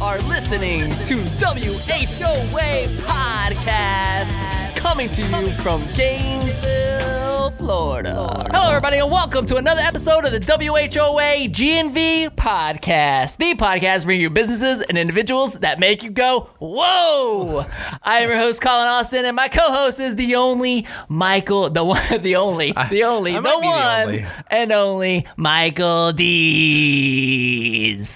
are listening to WHOA Podcast, coming to you from Gainesville, Florida. Hello, everybody, and welcome to another episode of the WHOA GNV Podcast, the podcast bringing you businesses and individuals that make you go, whoa! I am your host, Colin Austin, and my co-host is the only Michael, the one, the only, the only, the be the one, only. and only Michael Dees.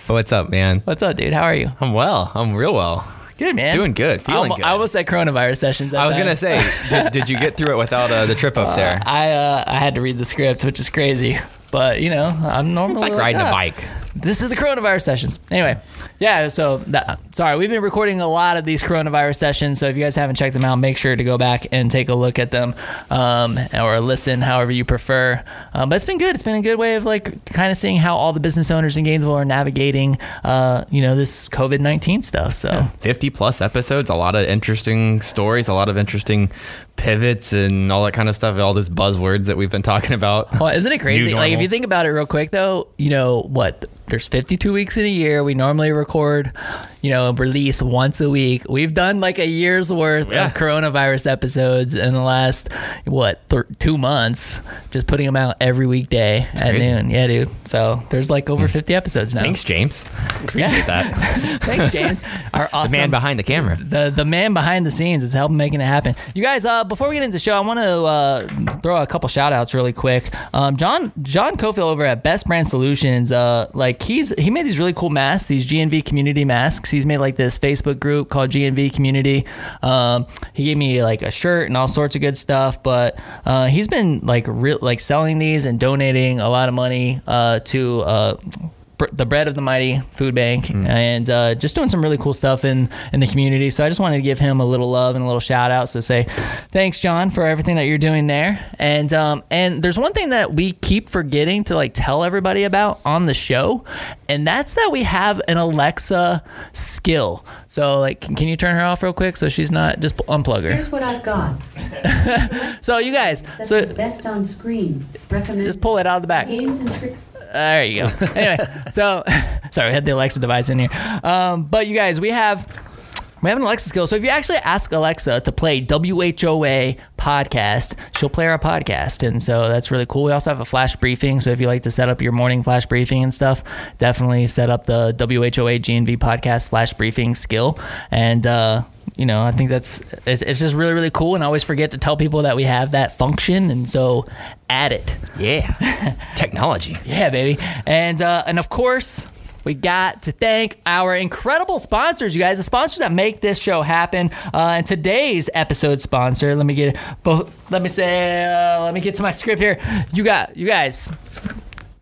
What's up, man? What's up, dude? How are you? I'm well. I'm real well. Good, man. Doing good, feeling almo- good. I almost said coronavirus sessions. I was time. gonna say, did, did you get through it without uh, the trip up there? I uh, I had to read the script, which is crazy. But you know, I'm normally It's like riding a bike. This is the coronavirus sessions. Anyway, yeah. So that, sorry, we've been recording a lot of these coronavirus sessions. So if you guys haven't checked them out, make sure to go back and take a look at them, um, or listen, however you prefer. Um, but it's been good. It's been a good way of like kind of seeing how all the business owners in Gainesville are navigating, uh, you know, this COVID nineteen stuff. So. 50 plus episodes, a lot of interesting stories, a lot of interesting pivots and all that kind of stuff, all those buzzwords that we've been talking about. Well, isn't it crazy? Like, if you think about it real quick, though, you know what? There's 52 weeks in a year. We normally record, you know, release once a week. We've done like a year's worth Yeah. of coronavirus episodes in the last what th- two months, just putting them out every weekday at crazy. Hmm. noon. Yeah, dude. So there's like over 50 episodes now. Thanks, James. Yeah. Appreciate that. Thanks, James. Our The awesome man behind the camera. the the man behind the scenes is helping making it happen. You guys, uh, before we get into the show, I want to uh, throw a couple shout outs really quick. Um, John John Cofield over at Best Brand Solutions, uh, like he's he made these really cool masks, these GNV community masks. He's made like this Facebook group called GNV Community. Um, he gave me like a shirt and all sorts of good stuff. But uh, he's been like real like selling these and donating a lot of money uh, to. Br- the bread of the mighty food bank and uh, just doing some really cool stuff in in the community so i just wanted to give him a little love and a little shout out so say thanks john for everything that you're doing there and um, and there's one thing that we keep forgetting to like tell everybody about on the show and that's that we have an alexa skill so like can, can you turn her off real quick so she's not just unplug her Here's what I've got. so you guys Such so as best on screen. Recommend just pull it out of the back games and trick. There you go. anyway, so sorry, I had the Alexa device in here. Um, but you guys, we have we have an Alexa skill. So if you actually ask Alexa to play WHOA podcast, she'll play our podcast, and so that's really cool. We also have a flash briefing. So if you like to set up your morning flash briefing and stuff, definitely set up the WHOA GNV podcast flash briefing skill, and. uh you know, I think that's it's, it's just really really cool, and I always forget to tell people that we have that function, and so add it. Yeah. Technology. Yeah, baby. And uh, and of course, we got to thank our incredible sponsors, you guys, the sponsors that make this show happen. Uh, and today's episode sponsor, let me get both. Let me say, uh, let me get to my script here. You got, you guys.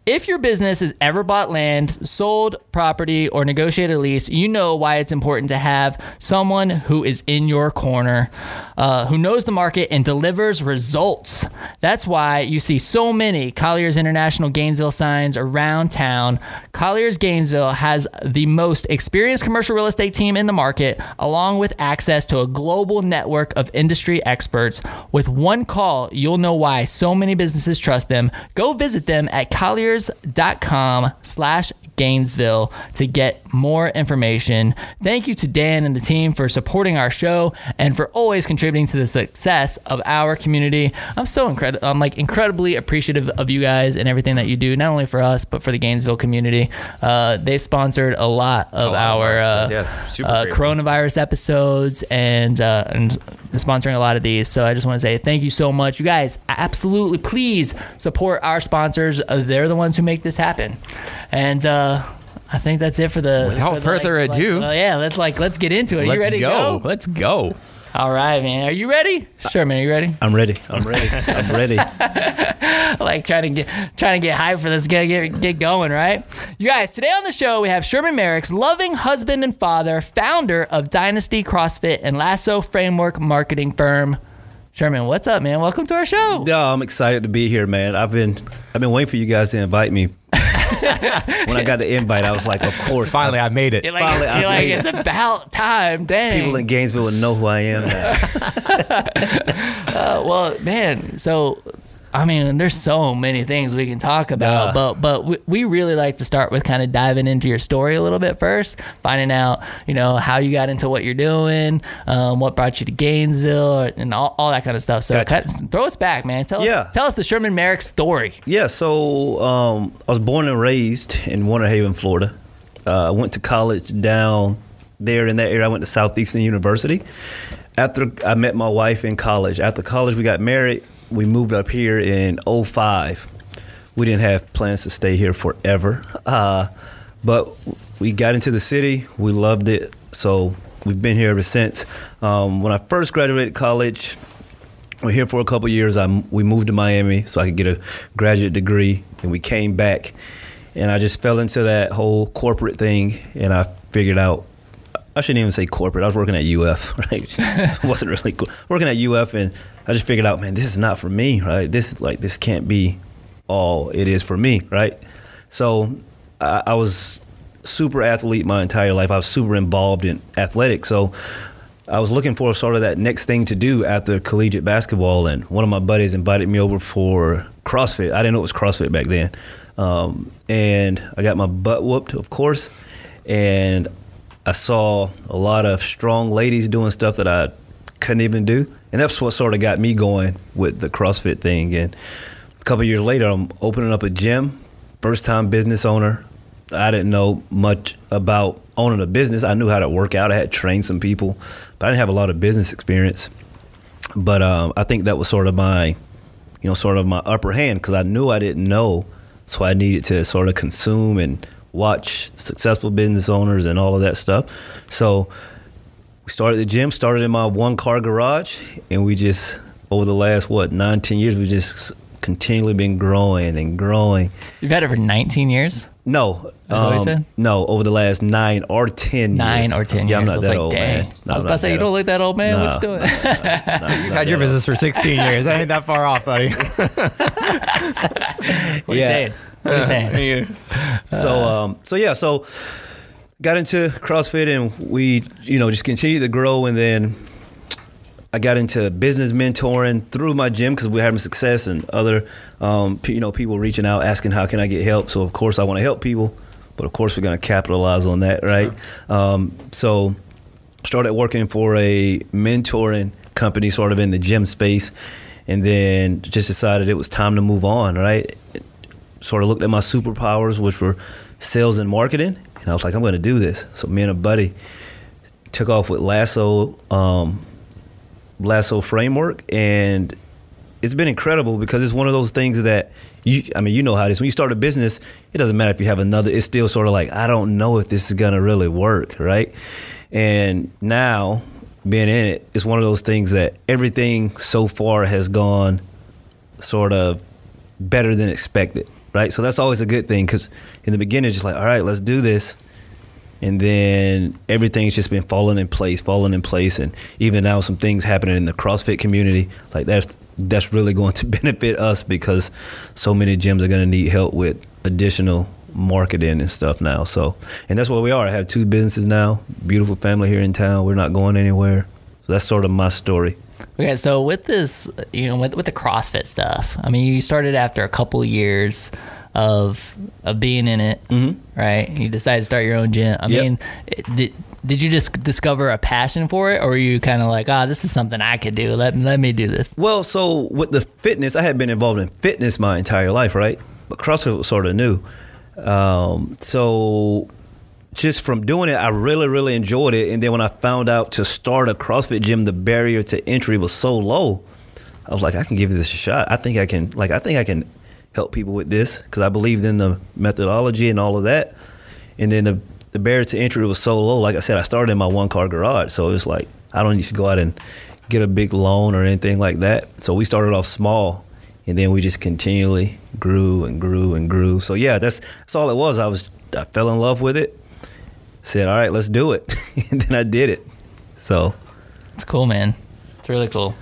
If your business has ever bought land, sold property, or negotiated a lease, you know why it's important to have someone who is in your corner, uh, who knows the market and delivers results. That's why you see so many Colliers International Gainesville signs around town. Colliers Gainesville has the most experienced commercial real estate team in the market, along with access to a global network of industry experts. With one call, you'll know why so many businesses trust them. Go visit them at colliers.com slash Gainesville to get more information. Thank you to Dan and the team for supporting our show and for always contributing to the success of our community. I'm so incredible. I'm like incredibly appreciative of you guys and everything that you do, not only for us but for the Gainesville community. Uh, they've sponsored a lot of of our uh, yes. Uh, coronavirus episodes and uh, and sponsoring a lot of these. So I just want to say thank you so much, you guys. Absolutely, please support our sponsors. Uh, they're the ones who make this happen, and. uh I think that's it for the. Without for the, further like- ado- like- uh, yeah, let's like let's get into it. Are you ready go. to go? Let's go. All right, man. Are you ready? Sure, man. Are you ready? I'm ready. I'm ready. I'm ready. like trying to get trying to get hype for this, get get get going, right? You guys, today on the show we have Sherman Merrick's loving husband and father, founder of Dynasty CrossFit and Lasso Framework marketing firm. Sherman, what's up, man? Welcome to our show. No, I'm excited to be here, man. I've been I've been waiting for you guys to invite me. when I got the invite, I was like, of course. Finally, I made it. You're like, Finally, I you're like made it's about time. Dang. people in Gainesville would know who I am. Uh, well, man. So I mean, there's so many things we can talk about, Yeah. but but we, we really like to start with kind of diving into your story a little bit first, finding out you know how you got into what you're doing, um, what brought you to Gainesville, and all, all that kind of stuff. So Gotcha. throw us back, man. Tell Yeah. us tell us the Sherman Merrick story. Yeah, so um, I was born and raised in Winter Haven, Florida. Uh, I went to college down there in that area. I went to Southeastern University. After I met my wife in college, after college we got married. We moved up here in 05. We didn't have plans to stay here forever, uh, but we got into the city. We loved it, so we've been here ever since. Um, when I first graduated college, we're here for a couple years. I we moved to Miami so I could get a graduate degree, and we came back, and I just fell into that whole corporate thing, and I figured out. I shouldn't even say corporate. I was working at UF, right? wasn't really cool. Working at UF, and I just figured out, man, this is not for me, right? This is like this can't be all it is for me, right? So I, I was super athlete my entire life. I was super involved in athletics. So I was looking for sort of that next thing to do after collegiate basketball, and one of my buddies invited me over for CrossFit. I didn't know it was CrossFit back then, um, and I got my butt whooped, of course, and I saw a lot of strong ladies doing stuff that I couldn't even do, and that's what sort of got me going with the CrossFit thing. And a couple years later, I'm opening up a gym, first time business owner. I didn't know much about owning a business. I knew how to work out. I had trained some people, but I didn't have a lot of business experience. But um, I think that was sort of my, you know, sort of my upper hand because I knew I didn't know, so I needed to sort of consume and watch successful business owners and all of that stuff. So we started the gym, started in my one car garage, and we just over the last what nine, ten years, we've just continually been growing and growing. You've had it for 19 years. No, That's what he um, no, over the last nine or ten Nine years. or ten yeah, years. I'm not that like, old, dang. man. No, I was about to say, you don't old. look that old, man. No. What you doing? No, You've had your that old. business for 16 years. I ain't that far off, buddy. What are you saying? Are you saying? so um so yeah so got into crossfit and we you know just continued to grow and then i got into business mentoring through my gym because we're having success and other um, you know people reaching out asking how can i get help. So of course i want to help people but of course we're going to capitalize on that right? Um, so started working for a mentoring company sort of in the gym space and then just decided it was time to move on right sort of looked at my superpowers, which were sales and marketing, and I was like, I'm going to do this. So me and a buddy took off with Lasso, um, Lasso framework, and it's been incredible because it's one of those things that you, I mean, you know how it is. When you start a business, it doesn't matter if you have another. It's still sort of like I don't know if this is going to really work, right? And now being in it, it's one of those things that everything so far has gone sort of better than expected, right? So that's always a good thing because in the beginning, it's just like, all right, let's do this. And then everything's just been falling in place, falling in place, and even now some things happening in the CrossFit community. Like that's that's really going to benefit us because so many gyms are going to need help with additional marketing and stuff now. So, and that's where we are. I have two businesses now, beautiful family here in town. We're not going anywhere. So that's sort of my story. Okay, so with this, you know, with, with the CrossFit stuff, I mean, you started after a couple years of of being in it, Mhm. right? You decided to start your own gym. I Yep. mean, it- did, did you just discover a passion for it, or were you kind of like, ah, this is something I could do. Let let me do this. Well, so with the fitness, I had been involved in fitness my entire life, right? But CrossFit was sort of new. Um, so just from doing it, I really, really enjoyed it. And then when I found out to start a CrossFit gym, the barrier to entry was so low. I was like, I can give this a shot. I think I can, like, I think I can help people with this because I believed in the methodology and all of that. And then the the barrier to entry was so low. Like I said, I started in my one car garage, so it was like I don't need to go out and get a big loan or anything like that. So we started off small, and then we just continually grew and grew and grew. So yeah, that's that's all it was. I was I fell in love with it. Said, all right, let's do it, and then I did it. So It's cool, man. It's really cool.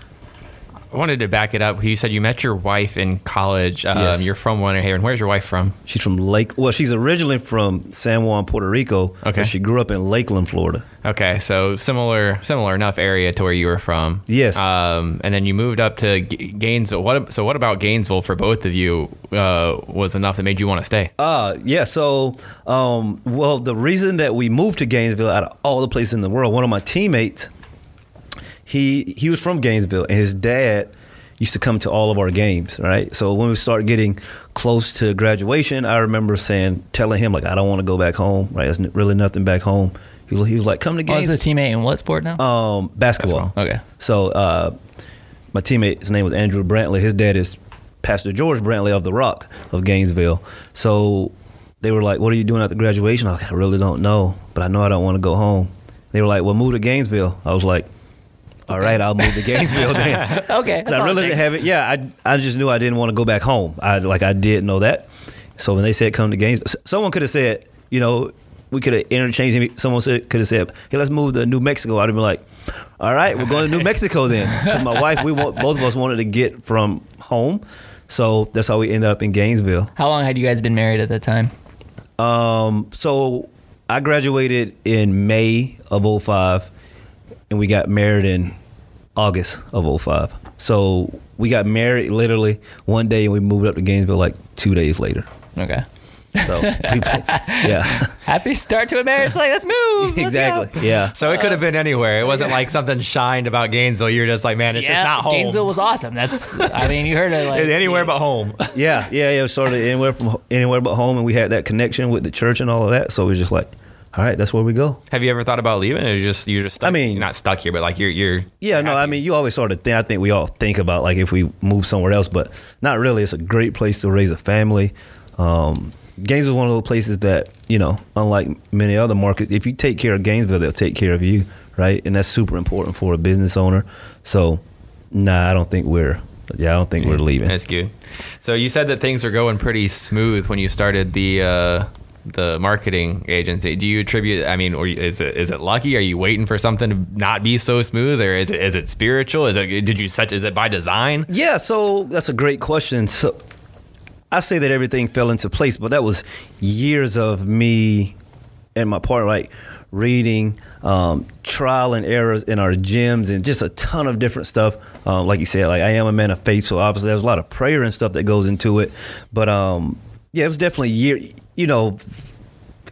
I wanted to back it up. You said you met your wife in college. Um, Yes. You're from Winter Haven. Where's your wife from? She's from Lake. Well, she's originally from San Juan, Puerto Rico. Okay. But she grew up in Lakeland, Florida. Okay, so similar, similar enough area to where you were from. Yes. Um, and then you moved up to G- Gainesville. What? So what about Gainesville for both of you uh, was enough that made you want to stay? Uh, yeah. So, um, well, the reason that we moved to Gainesville out of all the places in the world, one of my teammates, he he was from Gainesville, and his dad used to come to all of our games, right? So when we started getting close to graduation, I remember saying, telling him like, I don't want to go back home, right? There's really nothing back home. He, was- he was like, come to Oh, is Gainesville. a teammate in what sport now? Um, basketball. okay. So uh, my teammate, his name was Andrew Brantley. His dad is Pastor George Brantley of the Rock of Gainesville. So they were like, "What are you doing after graduation?" I was like, "I really don't know, but I know I don't want to go home." They were like, "Well, move to Gainesville." I was like, "All right, I'll move to Gainesville then." Okay. So I really didn't have it. Yeah, I I just knew I didn't want to go back home. I like I did know that. So when they said come to Gainesville, someone could have said, you know, we could have interchanged. Someone said could have said, hey, let's move to New Mexico. I'd have been like, all right, we're going to New Mexico then, because my wife, we both of us wanted to get from home. So that's how we ended up in Gainesville. How long had you guys been married at that time? Um, so I graduated in May of 05 and we got married in August of 05. So we got married literally one day and we moved up to Gainesville like two days later. Okay. So, we, yeah, Happy start to a marriage. Like, let's move. Let's go. exactly. Yeah. So it could have been anywhere. It wasn't like something shined about Gainesville. You're just like, man, it's yeah, just not home. Gainesville was awesome. That's, I mean, you heard it like It's anywhere but home. Yeah. Yeah. Yeah. It was sort of anywhere from anywhere but home. And we had that connection with the church and all of that. So it was just like, all right, that's where we go. Have you ever thought about leaving? Or you just you're just stuck, I mean- you're not stuck here, but like you're you're Yeah, no, I mean, you always sort of think, I think we all think about like if we move somewhere else, but not really. It's a great place to raise a family. Um, Gainesville is one of those places that, you know, unlike many other markets, if you take care of Gainesville, they'll take care of you, right? And that's super important for a business owner. So, nah, I don't think we're, yeah, I don't think we're leaving. That's good. So you said that things were going pretty smooth when you started the uh, the marketing agency. Do you attribute? I mean, or is it is it lucky? Are you waiting for something to not be so smooth, or is it is it spiritual? Is it did you such? Is it by design? Yeah, so that's a great question. So I say that everything fell into place, but that was years of me and my partner, like reading, um, trial and errors in our gyms, and just a ton of different stuff. Um, like you said, like I am a man of faith, so obviously there's a lot of prayer and stuff that goes into it. But um, yeah, it was definitely year. You know,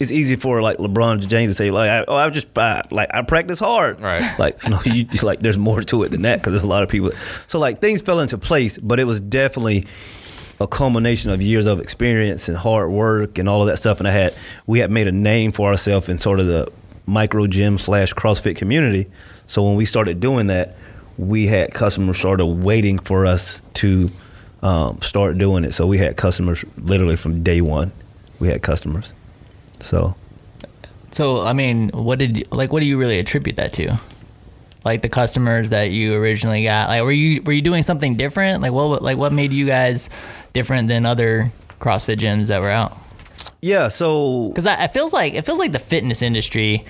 it's easy for like LeBron James to say like, I, "Oh, I just I, like I practice hard." Right. Like no, you like there's more to it than that because there's a lot of people. So like things fell into place, but it was definitely a culmination of years of experience and hard work and all of that stuff. And I had we had made a name for ourselves in sort of the micro gym slash CrossFit community. So when we started doing that, we had customers sort of waiting for us to um, start doing it. So we had customers literally from day one. We had customers. So So, I mean, what did you, like what do you really attribute that to? Like the customers that you originally got. Like were you were you doing something different? Like what like what made you guys different than other CrossFit gyms that were out? yeah, so Because it feels like it feels like the fitness industry,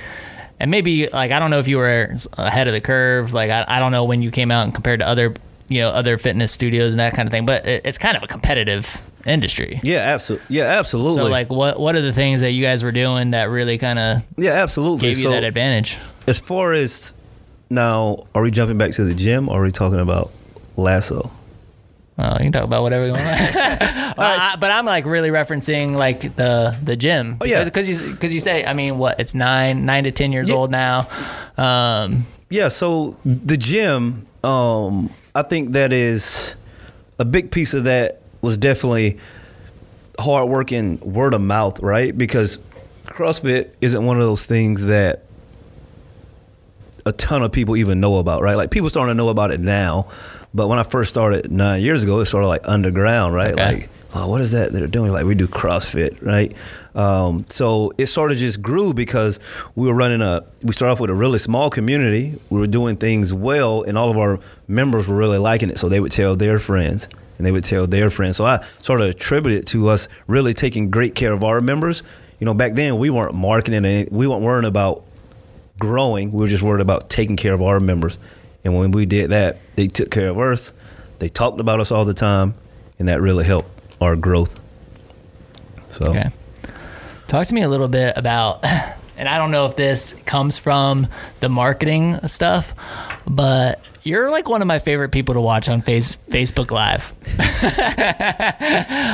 and maybe like I don't know if you were ahead of the curve. Like I, I don't know when you came out and compared to other you know other fitness studios and that kind of thing. But it, it's kind of a competitive industry. yeah, absolutely, yeah, absolutely. So like what what are the things that you guys were doing that really kind of yeah, absolutely. gave you so that advantage? as far as now, are we jumping back to the gym or are we talking about lasso? Well, you can talk about whatever you want. Uh, I- but I'm like really referencing like the the gym. Oh, yeah. because you because you say I mean what it's nine nine to ten years Yeah. old now. Um, Yeah, so the gym, um, I think that is a big piece of that was definitely hard working word of mouth, right? Because CrossFit isn't one of those things that a ton of people even know about, right? Like people starting to know about it now, but when I first started nine years ago, it's sort of like underground, right? Okay. Like, oh, what is that they're doing? Like we do CrossFit, right? Um, so it sort of just grew because we were running a. We started off with a really small community. We were doing things well, and all of our members were really liking it. So they would tell their friends, and they would tell their friends. So I sort of attribute it to us really taking great care of our members. You know, back then we weren't marketing and we weren't worrying about growing. We were just worried about taking care of our members. And when we did that, they took care of us. They talked about us all the time, and that really helped our growth. So Okay. Talk to me a little bit about, and I don't know if this comes from the marketing stuff, but you're like one of my favorite people to watch on face, Facebook Live.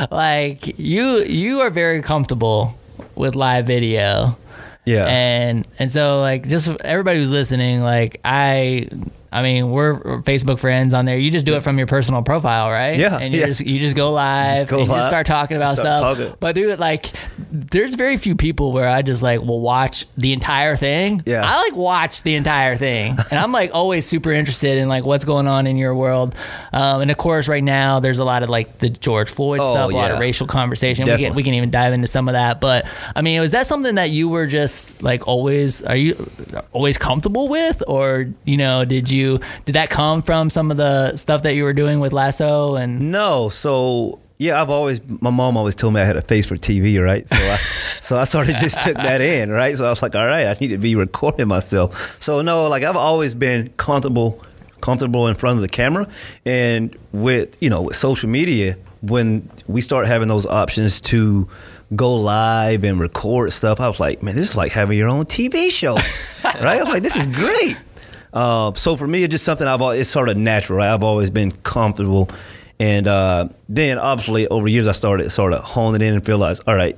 like you, you are very comfortable with live video, yeah, and and so like just everybody who's listening, like I. I mean, we're Facebook friends on there. You just do it from your personal profile, right? Yeah, and you yeah. just you just go live, Just go and you live, just start talking about start stuff. talking. But dude, like, there's very few people where I just like will watch the entire thing. Yeah. I like watch the entire thing, and I'm like always super interested in like what's going on in your world. Um, and of course, right now there's a lot of like the George Floyd Oh, stuff, a lot of racial conversation. Definitely. We can we can even dive into some of that. But I mean, was that something that you were just like always? Are you always comfortable with, or you know, did you did that come from some of the stuff that you were doing with Lasso and? No, so yeah, I've always my mom always told me I had a face for TV, right? So I so I sort of just took that in, right? So I was like, all right, I need to be recording myself. So no, like I've always been comfortable comfortable in front of the camera and with, you know, with social media when we start having those options to go live and record stuff, I was like, man, this is like having your own TV show, right? I was like, this is great. Uh, so for me, it's just something I've always, it's sort of natural. Right? I've always been comfortable, and uh, then obviously over years I started sort of honing in and realized, all right,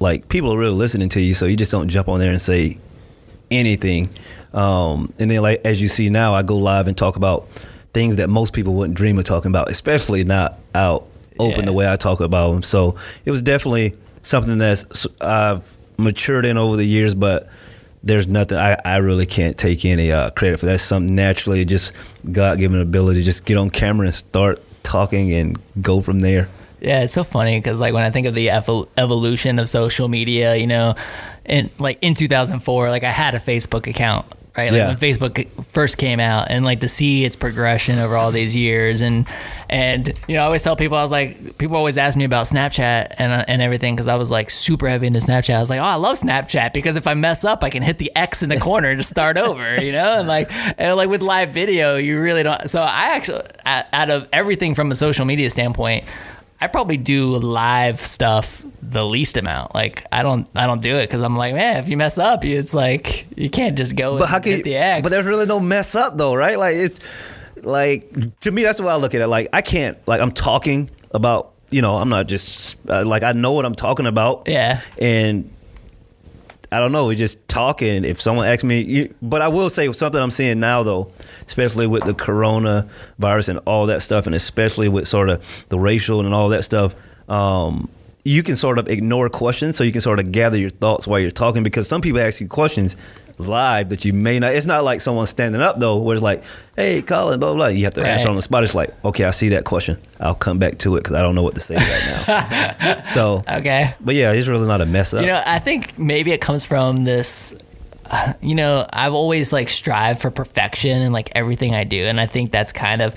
like people are really listening to you, so you just don't jump on there and say anything. Um, and then like as you see now, I go live and talk about things that most people wouldn't dream of talking about, especially not out open Yeah. the way I talk about them. So it was definitely something that's I've matured in over the years, but there's nothing I, I really can't take any uh, credit for. That's something naturally just God given ability to just get on camera and start talking and go from there. Yeah, it's so funny because like when I think of the evol- evolution of social media, you know, in like in 2004, like I had a Facebook account, right? Like Yeah. when Facebook first came out, and like to see its progression over all these years, and and you know, I always tell people I was like, people always ask me about Snapchat and uh, and everything because I was like super heavy into Snapchat. I was like, oh, I love Snapchat because if I mess up, I can hit the X in the corner and just start over, you know, and like and like with live video, you really don't. So I actually, out of everything from a social media standpoint. I probably do live stuff the least amount. Like I don't, I don't do it because I'm like, man, if you mess up, it's like you can't just go. But and how can hit you, the X. But there's really no mess up though, right? Like it's like to me that's the way I look at it. Like I can't like I'm talking about you know I'm not just uh, like I know what I'm talking about. Yeah. And I don't know. We just talking. If someone asks me, you, but I will say something I'm seeing now though, especially with the corona virus and all that stuff, and especially with sort of the racial and all that stuff. Um, you can sort of ignore questions, so you can sort of gather your thoughts while you're talking. Because some people ask you questions live that you may not. It's not like someone standing up though, where it's like, "Hey, Colin," blah blah. blah. You have to answer on the spot. It's like, okay, I see that question. I'll come back to it because I don't know what to say right now. so, okay. but yeah, it's really not a mess up. You know, I think maybe it comes from this. uh, You know, I've always like strive for perfection in like everything I do, and I think that's kind of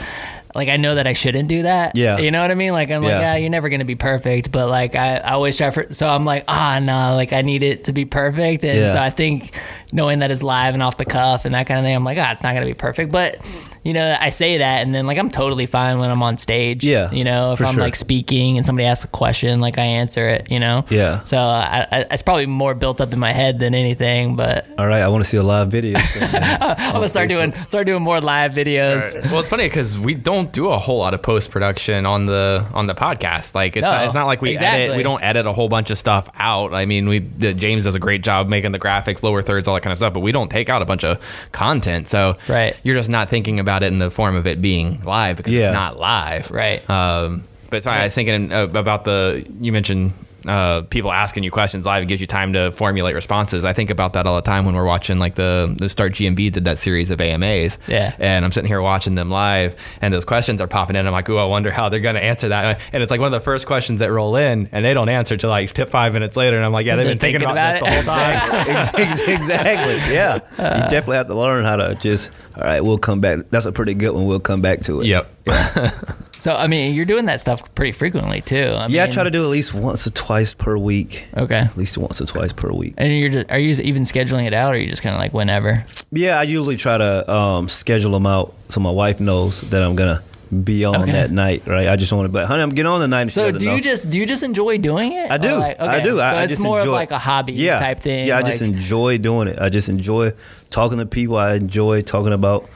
like I know that I shouldn't do that. Yeah. you know what I mean. Like I'm like, Yeah. yeah, you're never gonna be perfect, but like I, I always try for. So I'm like, ah, no, like I need it to be perfect, and Yeah. so I think knowing that it's live and off the cuff and that kind of thing, I'm like, ah, it's not gonna be perfect, but. You know, I say that, and then like I'm totally fine when I'm on stage. Yeah, you know, if I'm sure. like speaking and somebody asks a question, like I answer it. You know. Yeah. So I, I, it's probably more built up in my head than anything, but All right, I want to see a live video. I'm gonna start doing start doing more live videos. Right. Well, it's funny because we don't do a whole lot of post production on the on the podcast. Like it's, No, not, it's not like we exactly. edit. We don't edit a whole bunch of stuff out. I mean, we the, James does a great job making the graphics, lower thirds, all that kind of stuff. But we don't take out a bunch of content. So Right. you're just not thinking about it in the form of it being live because Yeah. it's not live. Right. Um, but sorry, I was thinking uh, about the you mentioned uh, people asking you questions live. It gives you time to formulate responses. I think about that all the time when we're watching like the the Start GNV did that series of AMAs. Yeah. And I'm sitting here watching them live, and those questions are popping in. I'm like, ooh, I wonder how they're gonna answer that. And it's like one of the first questions that roll in, and they don't answer till like tip five minutes later. And I'm like, yeah, they've been thinking, thinking about, about this the whole time. Exactly. Yeah. you definitely have to learn how to just. All right, we'll come back. That's a pretty good one. We'll come back to it. yep. So I mean, you're doing that stuff pretty frequently too. I Yeah, I try to do at least once or twice per week. Okay. At least once or twice per week. And you're just, are you even scheduling it out, or are you just kind of like whenever? Yeah, I usually try to um, schedule them out so my wife knows that I'm gonna be on Okay. that night, right? I just want to but honey, I'm getting on the night. So do you know. just do you just enjoy doing it? I do. Like- I okay, do. So I, I it's just more enjoy, of like a hobby yeah. type thing. Yeah, I just enjoy doing it. I just enjoy talking to people. I enjoy talking about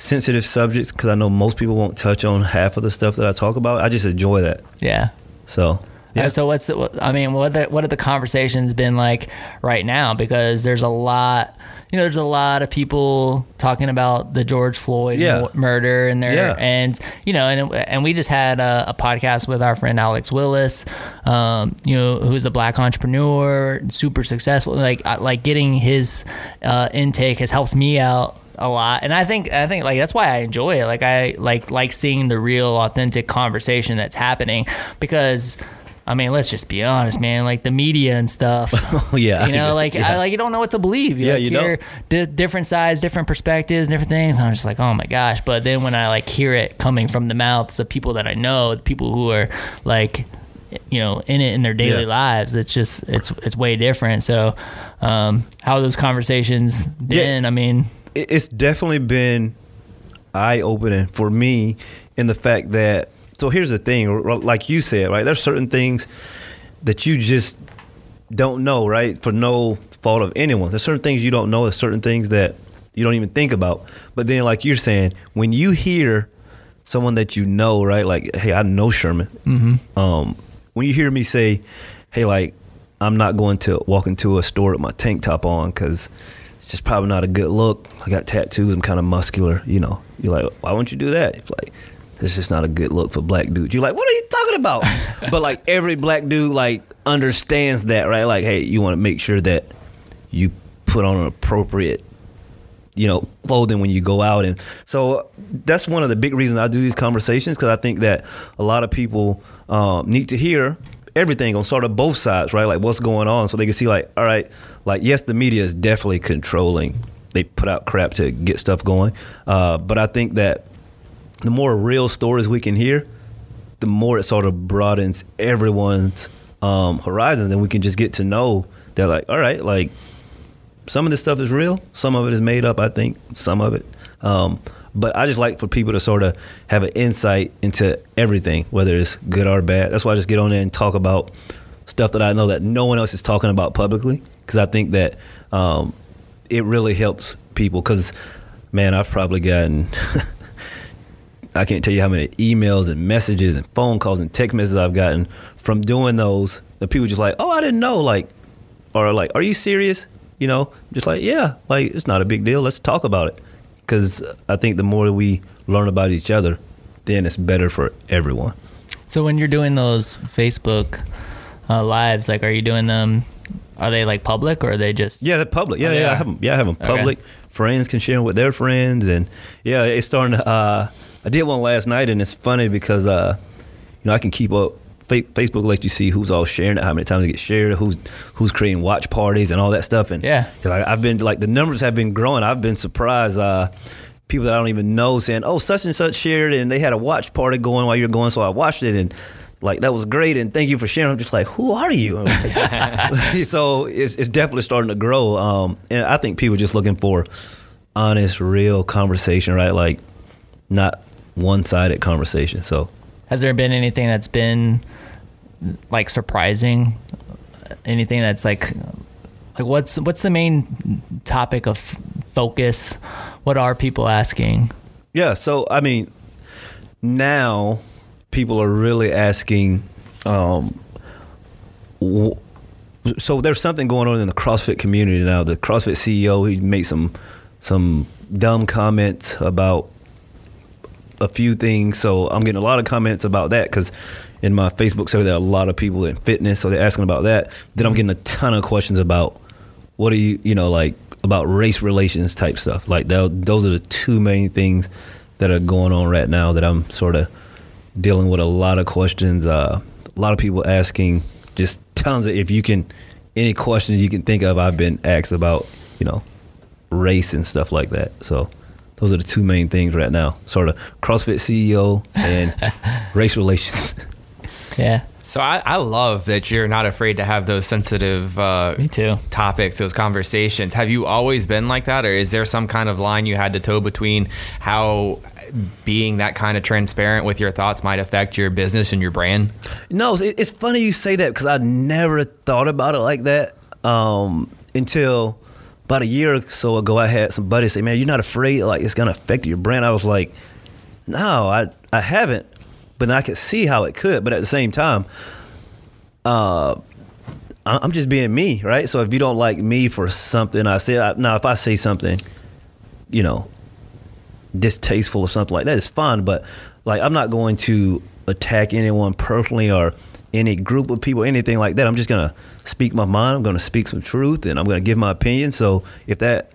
sensitive subjects because I know most people won't touch on half of the stuff that I talk about. I just enjoy that. yeah. So Yeah. yeah, so what's the, I mean, what the, what have the conversations been like right now? Because there's a lot, you know, there's a lot of people talking about the George Floyd Yeah. mu- murder and there, Yeah. and you know, and and we just had a, a podcast with our friend Alex Willis, um, you know, who's a black entrepreneur, super successful. Like like getting his uh, intake has helped me out a lot and i think i think like that's why i enjoy it like i like like seeing the real authentic conversation that's happening because I mean, let's just be honest, man. Like the media and stuff. yeah, You know, like I like you don't know what to believe. You Yeah, like, you hear di- different sides, different perspectives, different things. And I'm just like, oh my gosh. But then when I like hear it coming from the mouths of people that I know, people who are like, you know, in it in their daily Yeah. lives, it's just it's it's way different. So, um, how those conversations been? I mean, it's definitely been eye opening for me in the fact that so here's the thing like you said right there's certain things that you just don't know right for no fault of anyone there's certain things you don't know there's certain things that you don't even think about. But then like you're saying when you hear someone that you know right like hey i know sherman. Mm-hmm. um, when you hear me say hey like i'm not going to walk into a store with my tank top on because it's just probably not a good look. I got tattoos. I'm kind of muscular. You know, you're like, why won't you do that? It's like, it's just not a good look for black dudes. You're like, what are you talking about? but like every black dude like understands that, right? Like, hey, you want to make sure that you put on an appropriate, you know, clothing when you go out, and so that's one of the big reasons I do these conversations because I think that a lot of people um, need to hear everything on sort of both sides, right? Like what's going on, so they can see, like, all right, like yes, the media is definitely controlling. They put out crap to get stuff going, uh, but I think that the more real stories we can hear, the more it sort of broadens everyone's um, horizons, and we can just get to know that, like, all right, like some of this stuff is real, some of it is made up. I think some of it, um, but I just like for people to sort of have an insight into everything, whether it's good or bad. That's why I just get on there and talk about stuff that I know that no one else is talking about publicly, because I think that um, it really helps people. Because man, I've probably gotten. I can't tell you how many emails and messages and phone calls and text messages I've gotten from doing those. The people just like, oh, I didn't know, like, or like, are you serious? You know, just like, yeah, like it's not a big deal. Let's talk about it. Because I think the more we learn about each other, then it's better for everyone. so when you're doing those Facebook uh, lives, like, are you doing them? Are they like public or are they just? Yeah, they're public. Yeah, Oh, they yeah, I have them. Yeah, I have them Okay. public. Friends can share them with their friends, and yeah, it's starting to. Uh, I did one last night, and it's funny because uh, you know I can keep up. Fa- Facebook lets you see who's all sharing it, how many times it gets shared, who's who's creating watch parties and all that stuff. And Yeah. like, I've been like the numbers have been growing. I've been surprised. Uh, people that I don't even know saying, "Oh, such and such shared and they had a watch party going while you're going, so I watched it and. Like that was great, and thank you for sharing. I'm just like, who are you? so it's, it's definitely starting to grow, um, and I think people are just looking for honest, real conversation, right? Like not one-sided conversation. So Has there been anything that's been like surprising? Anything that's like like what's what's the main topic of focus? What are people asking? Yeah, so I mean, now people are really asking. Um, so there's something going on in the CrossFit community now. The CrossFit CEO he made some some dumb comments about a few things. So I'm getting a lot of comments about that because in my Facebook survey there are a lot of people in fitness, so they're asking about that. Then I'm getting a ton of questions about what are you, you know, like about race relations type stuff. Like those are the two main things that are going on right now that I'm sort of dealing with a lot of questions. Uh, a lot of people asking just tons of if you can any questions you can think of. I've been asked about, you know, race and stuff like that. So those are the two main things right now. Sort of CrossFit CEO and race relations. Yeah, So I, I love that you're not afraid to have those sensitive uh, me too. topics, those conversations. Have you always been like that, or is there some kind of line you had to toe between how being that kind of transparent with your thoughts might affect your business and your brand? No, it's, funny you say that because I never thought about it like that um, until about a year or so ago. I had some buddies say, "Man, you're not afraid like it's gonna affect your brand." I was like, "No, I I haven't, but I could see how it could." But at the same time, uh, I'm just being me, right? So if you don't like me for something I say, I, now if I say something, you know, distasteful or something like that, it's fine. But like, I'm not going to attack anyone personally or any group of people, anything like that. I'm just gonna speak my mind. I'm gonna speak some truth, and I'm gonna give my opinion. So if that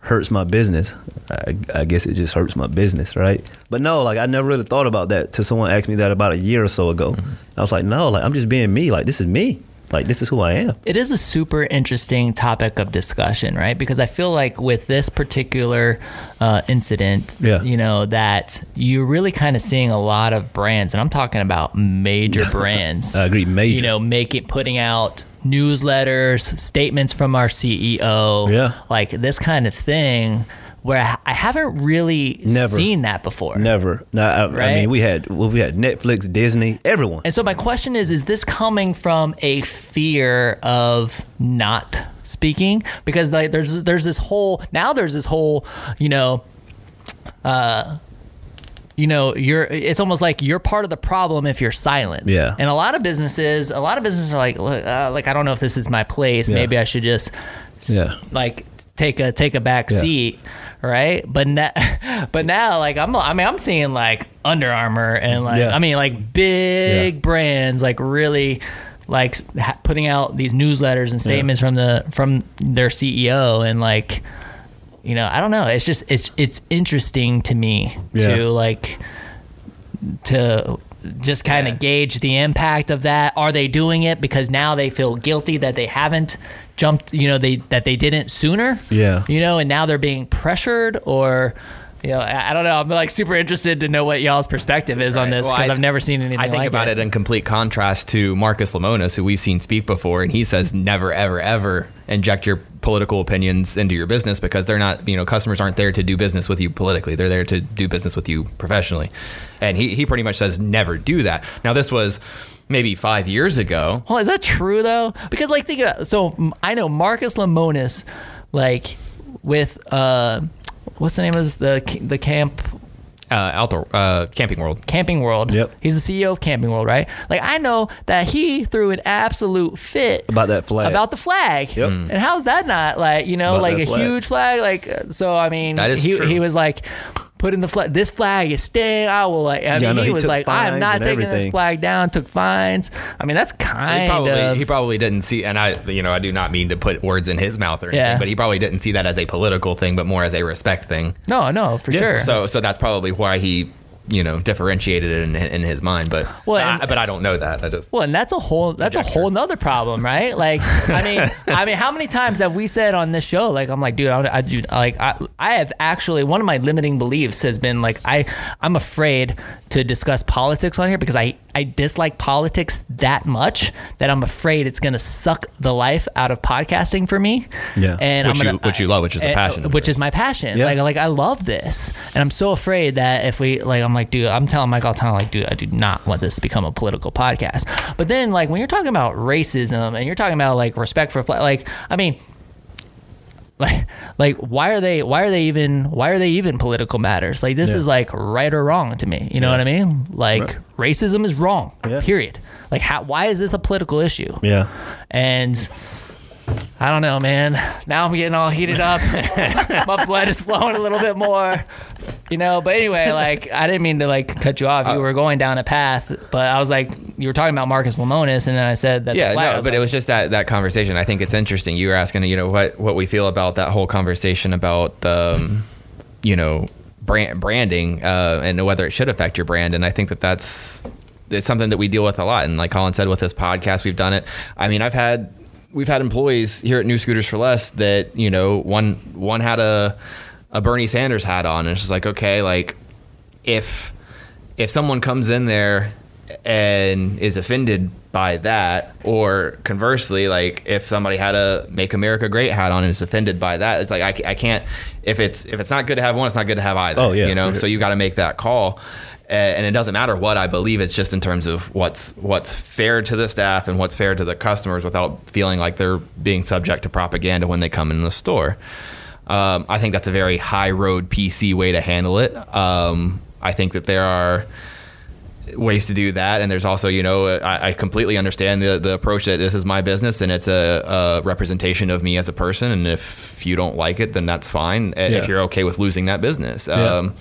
hurts my business, I, I guess it just hurts my business, right? But no, like I never really thought about that till someone asked me that about a year or so ago. Mm-hmm. I was like, no, like I'm just being me. Like this is me. Like this is who I am. It is a super interesting topic of discussion, right? Because I feel like with this particular uh, incident, Yeah. you know, that you're really kind of seeing a lot of brands, and I'm talking about major brands. I agree, major. You know, make it putting out newsletters, statements from our CEO, Yeah. like this kind of thing, where I haven't really Never. seen that before. Never. No, I, I mean we had well, we had Netflix, Disney, everyone. And so my question is: Is this coming from a fear of not speaking? Because like there's there's this whole now there's this whole you know, uh, you know you're it's almost like you're part of the problem if you're silent. Yeah. And a lot of businesses, a lot of businesses are like, uh, like I don't know if this is my place. Yeah. Maybe I should just Yeah. like take a take a back Yeah. seat. Right, but now, but now, like I'm, I mean, I'm seeing like Under Armour and like, Yeah. I mean, like big Yeah. brands, like really, like ha- putting out these newsletters and statements from the from their CEO, and like, you know, I don't know. It's just it's it's interesting to me to like to just kind of Yeah. gauge the impact of that. Are they doing it because now they feel guilty that they haven't jumped, you know, they that they didn't sooner? Yeah. You know, and now they're being pressured or you know, I I don't know. I'm like super interested to know what y'all's perspective is on this because I- I've never seen anything I think like about it. in complete contrast to Marcus Lemonis, who we've seen speak before, and he says never, ever, ever inject your political opinions into your business because they're not, you know, customers aren't there to do business with you politically. They're there to do business with you professionally. And he, he pretty much says never do that. Now, this was maybe five years ago. Well, is that true though? Because like think about so I know Marcus Lemonis, like with uh, what's the name of the the camp Uh, outdoor uh, camping world. Camping World. Yep. He's the CEO of Camping World, right? Like I know that he threw an absolute fit About that flag. About the flag. Yep. And how's that not like you know About like a flag. huge flag? Like uh, so, I mean, That is he true. he was like. Putting the flag, this flag is staying. I will like. I Yeah, mean, know, he, he was like, "I am not taking this flag down." Took fines. I mean, that's So he kind probably of. he probably didn't see, and I you know I do not mean to put words in his mouth or anything, Yeah. but he probably didn't see that as a political thing, but more as a respect thing. no, no, for sure. So so that's probably why he you know differentiated it in, in his mind. But Well, I, but I don't know that. I just Well, and that's a whole that's a whole nother problem, right? Like, I mean, I mean, how many times have we said on this show, like, I'm like, dude, I, I do, like, I, I have actually one of my limiting beliefs has been like, I, I'm afraid to discuss politics on here because I, I dislike politics that much that I'm afraid it's gonna suck the life out of podcasting for me. Yeah. and Which I'm you- gonna, which you love, which is the passion which it. is my passion. Yeah. Like, like I love this, and I'm so afraid that if we, like, I'm like, dude, I'm telling Mike all the time, like, dude, I do not want this to become a political podcast. But then, like, when you're talking about racism and you're talking about like respect for, like, I mean, like, like, why are they, why are they even, why are they even political matters? Like, this Yeah. is like right or wrong to me. You know Yeah. what I mean? Like, Right. racism is wrong. Yeah. Period. Like, how, why is this a political issue? Yeah. And I don't know, man. Now I'm getting all heated up. My blood is flowing a little bit more. You know, but anyway, like I didn't mean to like cut you off. You were going down a path, but I was like, you were talking about Marcus Lemonis, and then I said that. the yeah, flag, no, but like, it was just that that conversation. I think it's interesting. You were asking, you know, what what we feel about that whole conversation about, um, you know, brand branding uh, and whether it should affect your brand. And I think that that's it's something that we deal with a lot. And like Colin said, with this podcast, we've done it. I mean, I've had we've had employees here at New Scooters for Less that you know one one had a a Bernie Sanders hat on, and it's just like okay, like if if someone comes in there and is offended by that or conversely like if somebody had a make america great hat on and is offended by that it's like i, I can't if it's if it's not good to have one it's not good to have either Oh, yeah, you know sure. so you got to make that call and it doesn't matter what i believe it's just in terms of what's what's fair to the staff and what's fair to the customers without feeling like they're being subject to propaganda when they come in the store um, I think that's a very high road PC way to handle it. Um, I think that there are ways to do that, and there's also, you know, I, I completely understand the the approach that this is my business and it's a, a representation of me as a person, and if you don't like it, then that's fine. Yeah. If you're okay with losing that business. Yeah. Um,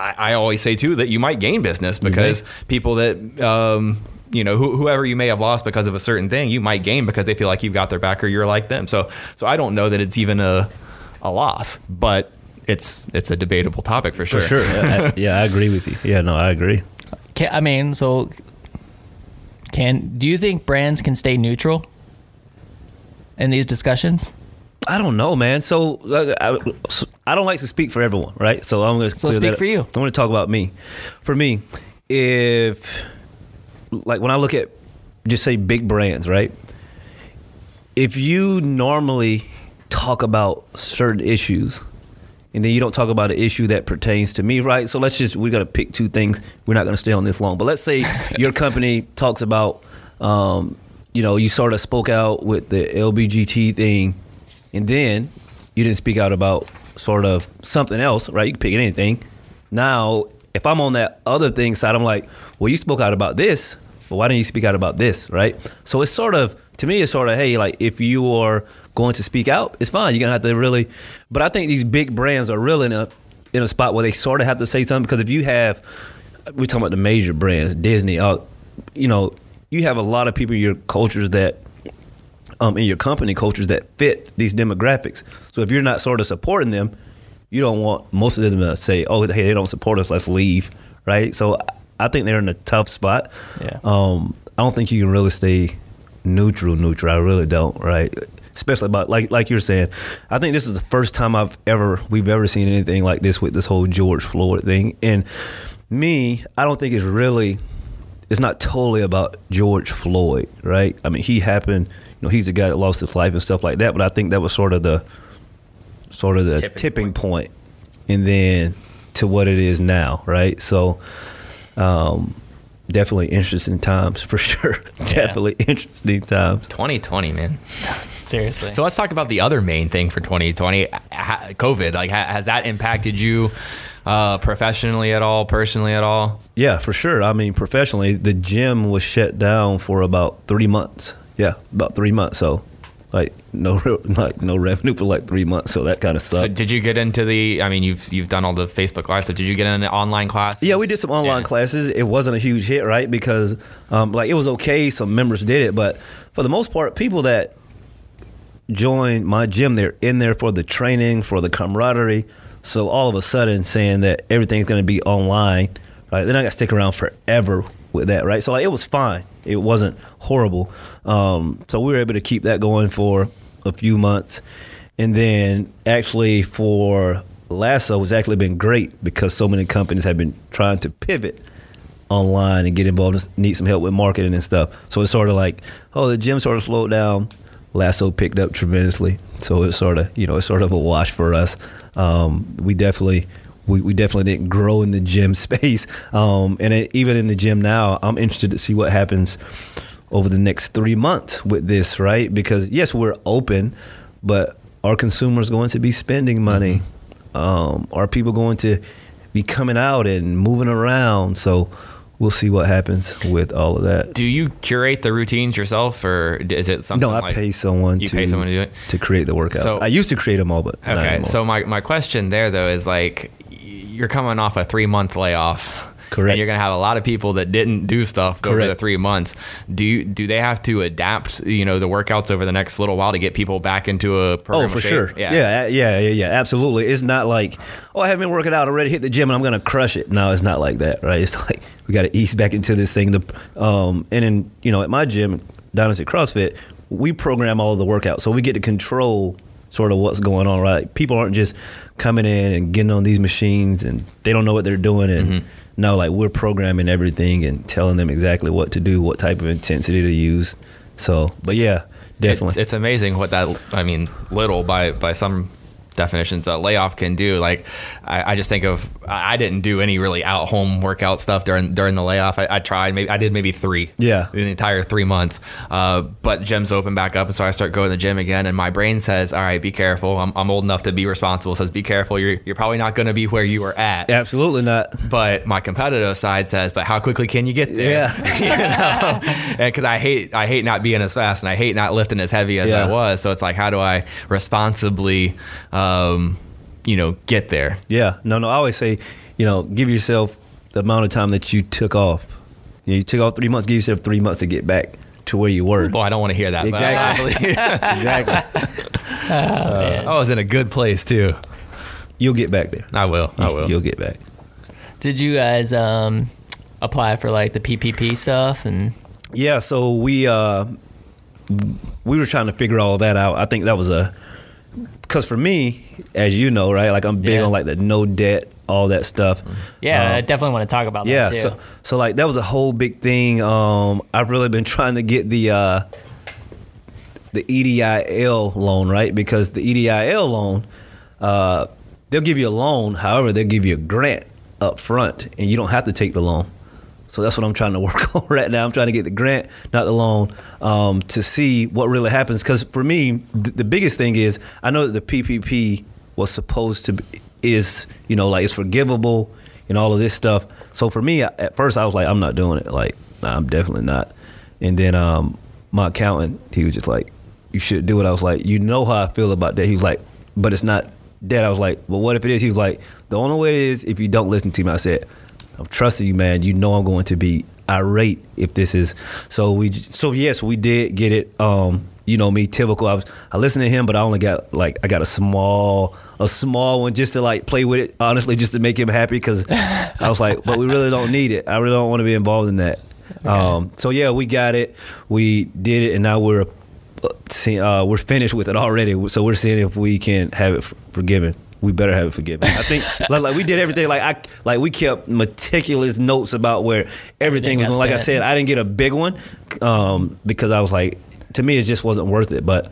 I, I always say too that you might gain business because people that um, you know who, whoever you may have lost because of a certain thing, you might gain because they feel like you've got their back or you're like them. So so I don't know that it's even a a loss, but it's it's a debatable topic for sure. For sure. yeah, I, yeah, I agree with you. Yeah, no, I agree. Can, I mean, so can do you think brands can stay neutral in these discussions? I don't know, man. So uh, I, so I don't like to speak for everyone, right? So I'm going to So speak for you. I'm going to talk about me. For me, if like when I look at just say big brands, right? If you normally talk about certain issues and then you don't talk about an issue that pertains to me, right? So let's just we got to pick two things. We're not going to stay on this long, but let's say your company talks about, um, you know, you sort of spoke out with the LBGT thing, and then you didn't speak out about sort of something else, right? You can pick anything. Now, if I'm on that other thing side, I'm like, well, you spoke out about this, but why didn't you speak out about this, right? So it's sort of to me, it's sort of hey, like if you are going to speak out, it's fine. You're gonna have to really, but I think these big brands are really in a in a spot where they sort of have to say something because if you have, we're talking about the major brands, Disney, uh, you know, you have a lot of people in your cultures that um, in your company cultures that fit these demographics. So if you're not sort of supporting them, you don't want most of them to say, "Oh, hey, they don't support us. Let's leave." Right. So I think they're in a tough spot. Yeah. Um, I don't think you can really stay neutral. Neutral. I really don't. Right. Especially about like like you're saying. I think this is the first time I've ever we've ever seen anything like this with this whole George Floyd thing. And me, I don't think it's really it's not totally about George Floyd, right? I mean, he happened, know, he's the guy that lost his life and stuff like that, but I think that was sort of the sort of the Tipping tipping, point. and then to what it is now, right? So um definitely interesting times for sure. definitely interesting times. 2020, man. Seriously. So let's talk about the other main thing for 2020, COVID. Like, has that impacted you uh, professionally at all, personally at all? Yeah, for sure. I mean, professionally, the gym was shut down for about 3 months. Yeah, about 3 months. So like no like no revenue for like 3 months, so that kind of sucked. So did you get into the? I mean, you've you've done all the Facebook Live. So did you get into online classes? Yeah, we did some online Yeah. classes. It wasn't a huge hit, right? Because um, like it was okay. Some members did it, but for the most part, people that join my gym, they're in there for the training, for the camaraderie. So all of a sudden, saying that everything's going to be online, right? They're not going to stick around forever with that, right? So like it was fine. It wasn't horrible. Um, so we were able to keep that going for a few months, and then actually for Lasso, it's actually been great because so many companies have been trying to pivot online and get involved and need some help with marketing and stuff. So it's sort of like, oh, the gym sort of slowed down. Lasso picked up tremendously. So it's sort of, you know, it's sort of a wash for us. Um, we definitely, we, we definitely didn't grow in the gym space. Um, and it, even in the gym now, I'm interested to see what happens over the next three months with this, right? Because yes, we're open, but are consumers going to be spending money? Um, are people going to be coming out and moving around? So we'll see what happens with all of that. Do you curate the routines yourself, or is it something? No, I like, pay someone You to pay someone to do it. to create the workouts. So- I used to create them all, but Okay, so my, my question there though is like, you're coming off a three month layoff. Correct. And you're gonna have a lot of people that didn't do stuff over the three months. Do you, do they have to adapt, you know, the workouts over the next little while to get people back into a program? Oh, for shape? sure. Yeah. yeah, yeah, yeah, yeah, absolutely. It's not like, oh, I haven't been working out already. Hit the gym and I'm gonna crush it. No, it's not like that, right? It's like we got to ease back into this thing. The um, and then you know at my gym, Dynasty CrossFit, we program all of the workouts, so we get to control sort of what's going on. Right? People aren't just coming in and getting on these machines and they don't know what they're doing and. Mm-hmm. no, like we're programming everything and telling them exactly what to do, what type of intensity to use. So, but yeah, definitely. It, it's amazing what that I mean, little by by some definitions a layoff can do. Like I, I just think of I didn't do any really out home workout stuff during during the layoff. I, I tried maybe I did maybe three. Yeah. In the entire three months. Uh, but gyms open back up and so I start going to the gym again and my brain says, All right, be careful. I'm, I'm old enough to be responsible. It says be careful. You're you're probably not gonna be where you were at. Absolutely not. But my competitive side says, but how quickly can you get there? Yeah. you know, and because I hate, I hate not being as fast, and I hate not lifting as heavy as Yeah. I was. So it's like, how do I responsibly, um, you know, get there? Yeah, no, no. I always say, you know, give yourself the amount of time that you took off. You, know, you took off three months. Give yourself three months to get back to where you were. Well, I don't want to hear that. but Exactly. I, believe- exactly. I was in a good place too. You'll get back there. I will. I will. You'll get back. Did you guys um, apply for like the PPP stuff and? Yeah, so we uh we were trying to figure all that out. I think that was a because for me, as you know, right, like I'm big Yeah. on like the no debt, all that stuff. Yeah, Um, I definitely want to talk about yeah that too. so so like that was a whole big thing um i've really been trying to get the uh the EIDL loan right because the EIDL loan uh they'll give you a loan however they'll give you a grant up front and you don't have to take the loan so that's what i'm trying to work on right now. I'm trying to get the grant not the loan um, to see what really happens. Because for me th- the biggest thing is i know that the ppp was supposed to be is you know like it's forgivable and all of this stuff. So for me at first i was like i'm not doing it. Like nah, i'm definitely not. And then um, my accountant he was just like you should do it. I was like you know how i feel about that. He was like but it's not dead. I was like well what if it is? He was like the only way it is if you don't listen to me. I said i'm trusting you man. You know i'm going to be irate if this is so we so yes we did get it. Um you know me typical. I was i listened to him but i only got like i got a small a small one just to like play with it honestly just to make him happy because i was like but we really don't need it. I really don't want to be involved in that. Um so yeah we got it. We did it and now we're uh, see, uh, we're finished with it already. So we're seeing if we can have it forgiven we better have it forgiven i think like, like we did everything like i like we kept meticulous notes about where everything Everything was going like i said I didn't get a big one um, because I was like, to me, it just wasn't worth it. But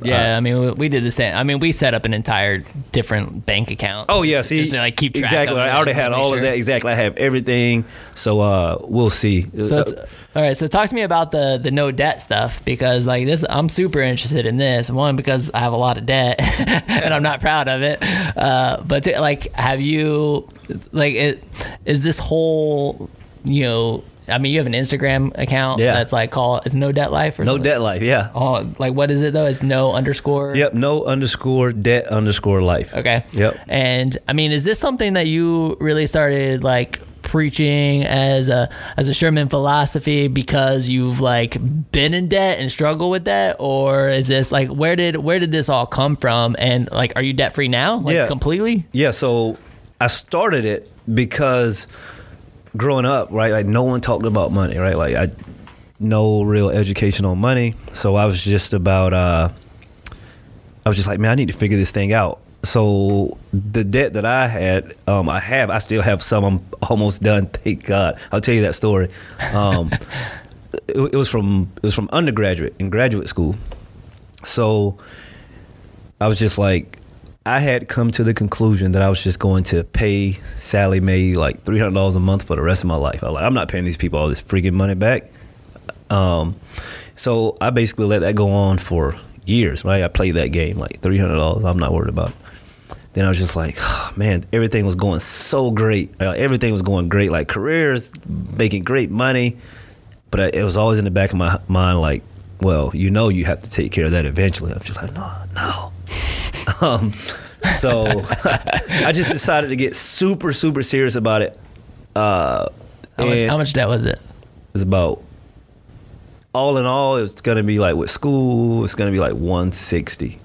Yeah, I mean, we, we did the same. I mean, we set up an entire different bank account. oh yeah, see, just to like keep track exactly. Of it I already had all of that. Exactly, I have everything. So uh, we'll see. So, Uh, all right. So, talk to me about the the no debt stuff because like this, I'm super interested in this. One because I have a lot of debt and I'm not proud of it. Uh, but to, like, have you like it? Is this whole you know? I mean, you have an Instagram account Yeah. that's like called it's no debt life or no something? debt life. Yeah. Oh, like what is it though? It's no underscore. Yep. No underscore debt underscore life. Okay. Yep. And I mean, is this something that you really started like preaching as a as a Sherman philosophy because you've like been in debt and struggle with that, or is this like where did where did this all come from? And like, are you debt free now? Like Yeah. completely? Yeah, so I started it because growing up, right, like no one talked about money, right? Like I no real education on money. So I was just about uh I was just like, man, I need to figure this thing out. So the debt that I had, um, I have, I still have some. I'm almost done. Thank God. I'll tell you that story. Um, it, it was from it was from undergraduate and graduate school. So I was just like, I had come to the conclusion that I was just going to pay Sallie Mae like three hundred dollars a month for the rest of my life. I like, I'm not paying these people all this freaking money back. Um, so I basically let that go on for years. Right, I played that game like three hundred dollars. I'm not worried about. Then I was just like, man, everything was going so great. Everything was going great. Like careers, making great money, but I, it was always in the back of my mind, like, well, you know, you have to take care of that eventually. I'm just like, no, no. um, so I just decided to get super, super serious about it. Uh, How much, how much debt was it? it was about all in all, it's gonna be like with school, it's gonna be like 160.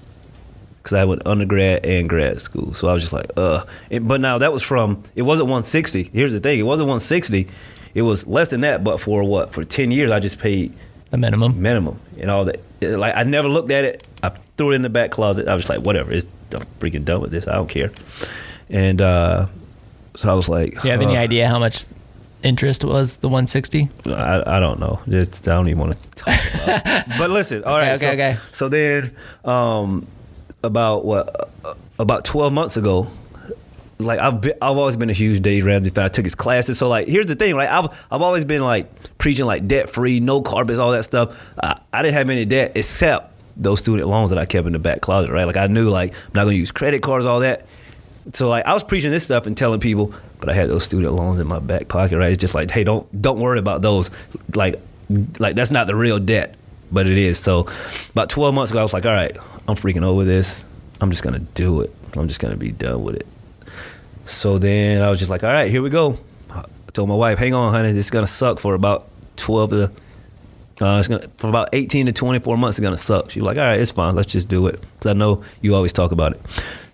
Cause I went undergrad and grad school, so I was just like, uh. And- but now that was from it wasn't 160. Here's the thing, it wasn't 160. It was less than that, but for what? For 10 years, I just paid The minimum. minimum and all that. Like I never looked at it. I threw it in the back closet. I was like, whatever. It's I'm freaking done with this. I don't care. And uh, So I was like, Do you have any idea how much interest was the 160? I, I don't know. Just, I don't even want to talk about it. But listen, all Okay, right. okay, so, okay. So then, um, about what, uh, about 12 months ago, like I've been, I've always been a huge Dave Ramsey fan. I took his classes. So like, here's the thing, right? I've I've always been like preaching like debt free, no carpets, all that stuff. I, I didn't have any debt except those student loans that I kept in the back closet, right? Like I knew like I'm not gonna use credit cards, all that. So like I was preaching this stuff and telling people, but I had those student loans in my back pocket, right? It's just like, hey, don't don't worry about those. Like like that's not the real debt, but it is. So about 12 months ago, I was like, all right, I'm freaking over this. I'm just gonna do it. I'm just gonna be done with it. So then I was just like, all right, here we go. I told my wife, hang on, honey, this is gonna suck for about 12 to uh, it's gonna for about 18 to 24 months. It's gonna suck. She was like, all right, it's fine. Let's just do it. Cause I know you always talk about it.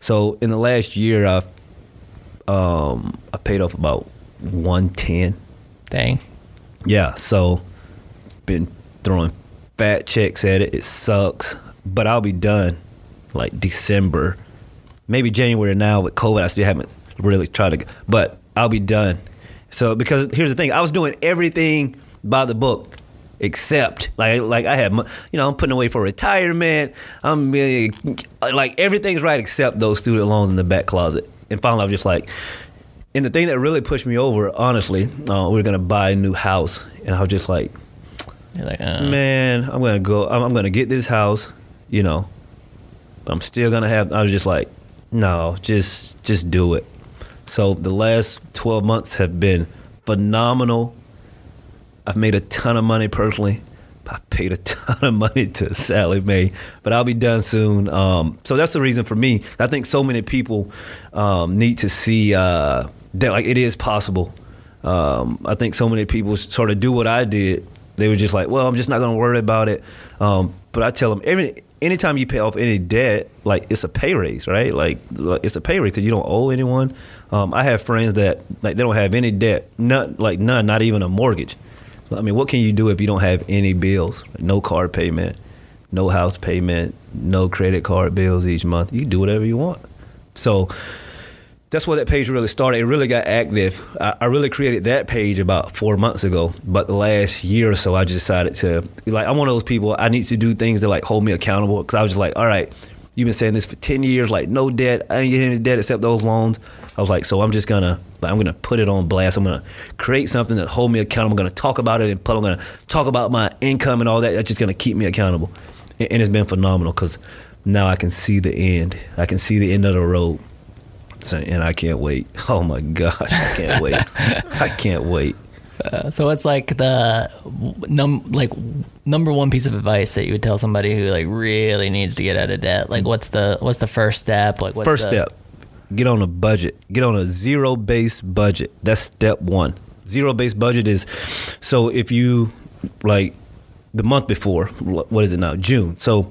So in the last year, I've um, I paid off about 110. Dang. Yeah, so been throwing fat checks at it. It sucks, but I'll be done like December, maybe January now with COVID. I still haven't really tried to, but I'll be done. So because here's the thing, I was doing everything by the book. Except like like I have you know I'm putting away for retirement I'm like everything's right except those student loans in the back closet and finally I was just like and the thing that really pushed me over, honestly, uh, we were gonna buy a new house, and I was just like, like, uh, man, I'm gonna go, I'm, I'm gonna get this house, you know, I'm still gonna have. I was just like, no, just just do it. So the last 12 months have been phenomenal. I've made a ton of money personally. I paid a ton of money to Sallie Mae, but I'll be done soon. Um, so that's the reason for me. I think so many people um, need to see uh, that like it is possible. Um, I think so many people sort of do what I did. They were just like, well, I'm just not going to worry about it. Um, but I tell them every anytime you pay off any debt, like it's a pay raise, right? Like, like it's a pay raise because you don't owe anyone. Um, I have friends that like they don't have any debt, none, like none, not even a mortgage. I mean, what can you do if you don't have any bills? No car payment, no house payment, no credit card bills each month. You can do whatever you want. So that's where that page really started. It really got active. I, I really created that page about four months ago, but the last year or so, I just decided to like I'm one of those people. I need to do things that like hold me accountable because I was just like, all right, you've been saying this for ten years, like no debt. I ain't getting any debt except those loans. I was like, so I'm just gonna like, I'm gonna put it on blast. I'm gonna create something that hold me accountable. I'm gonna talk about it and put. I'm gonna talk about my income and all that. That's just gonna keep me accountable, and, and it's been phenomenal because now I can see the end. I can see the end of the road. So, and I can't wait. Oh my gosh, I can't wait. I can't wait. Uh, so it's like the num like number one piece of advice that you would tell somebody who like really needs to get out of debt? Like what's the what's the first step? Like what's First the, step, get on a budget. Get on a zero based budget. That's step one. Zero based budget is so if you like the month before, what is it now? June. So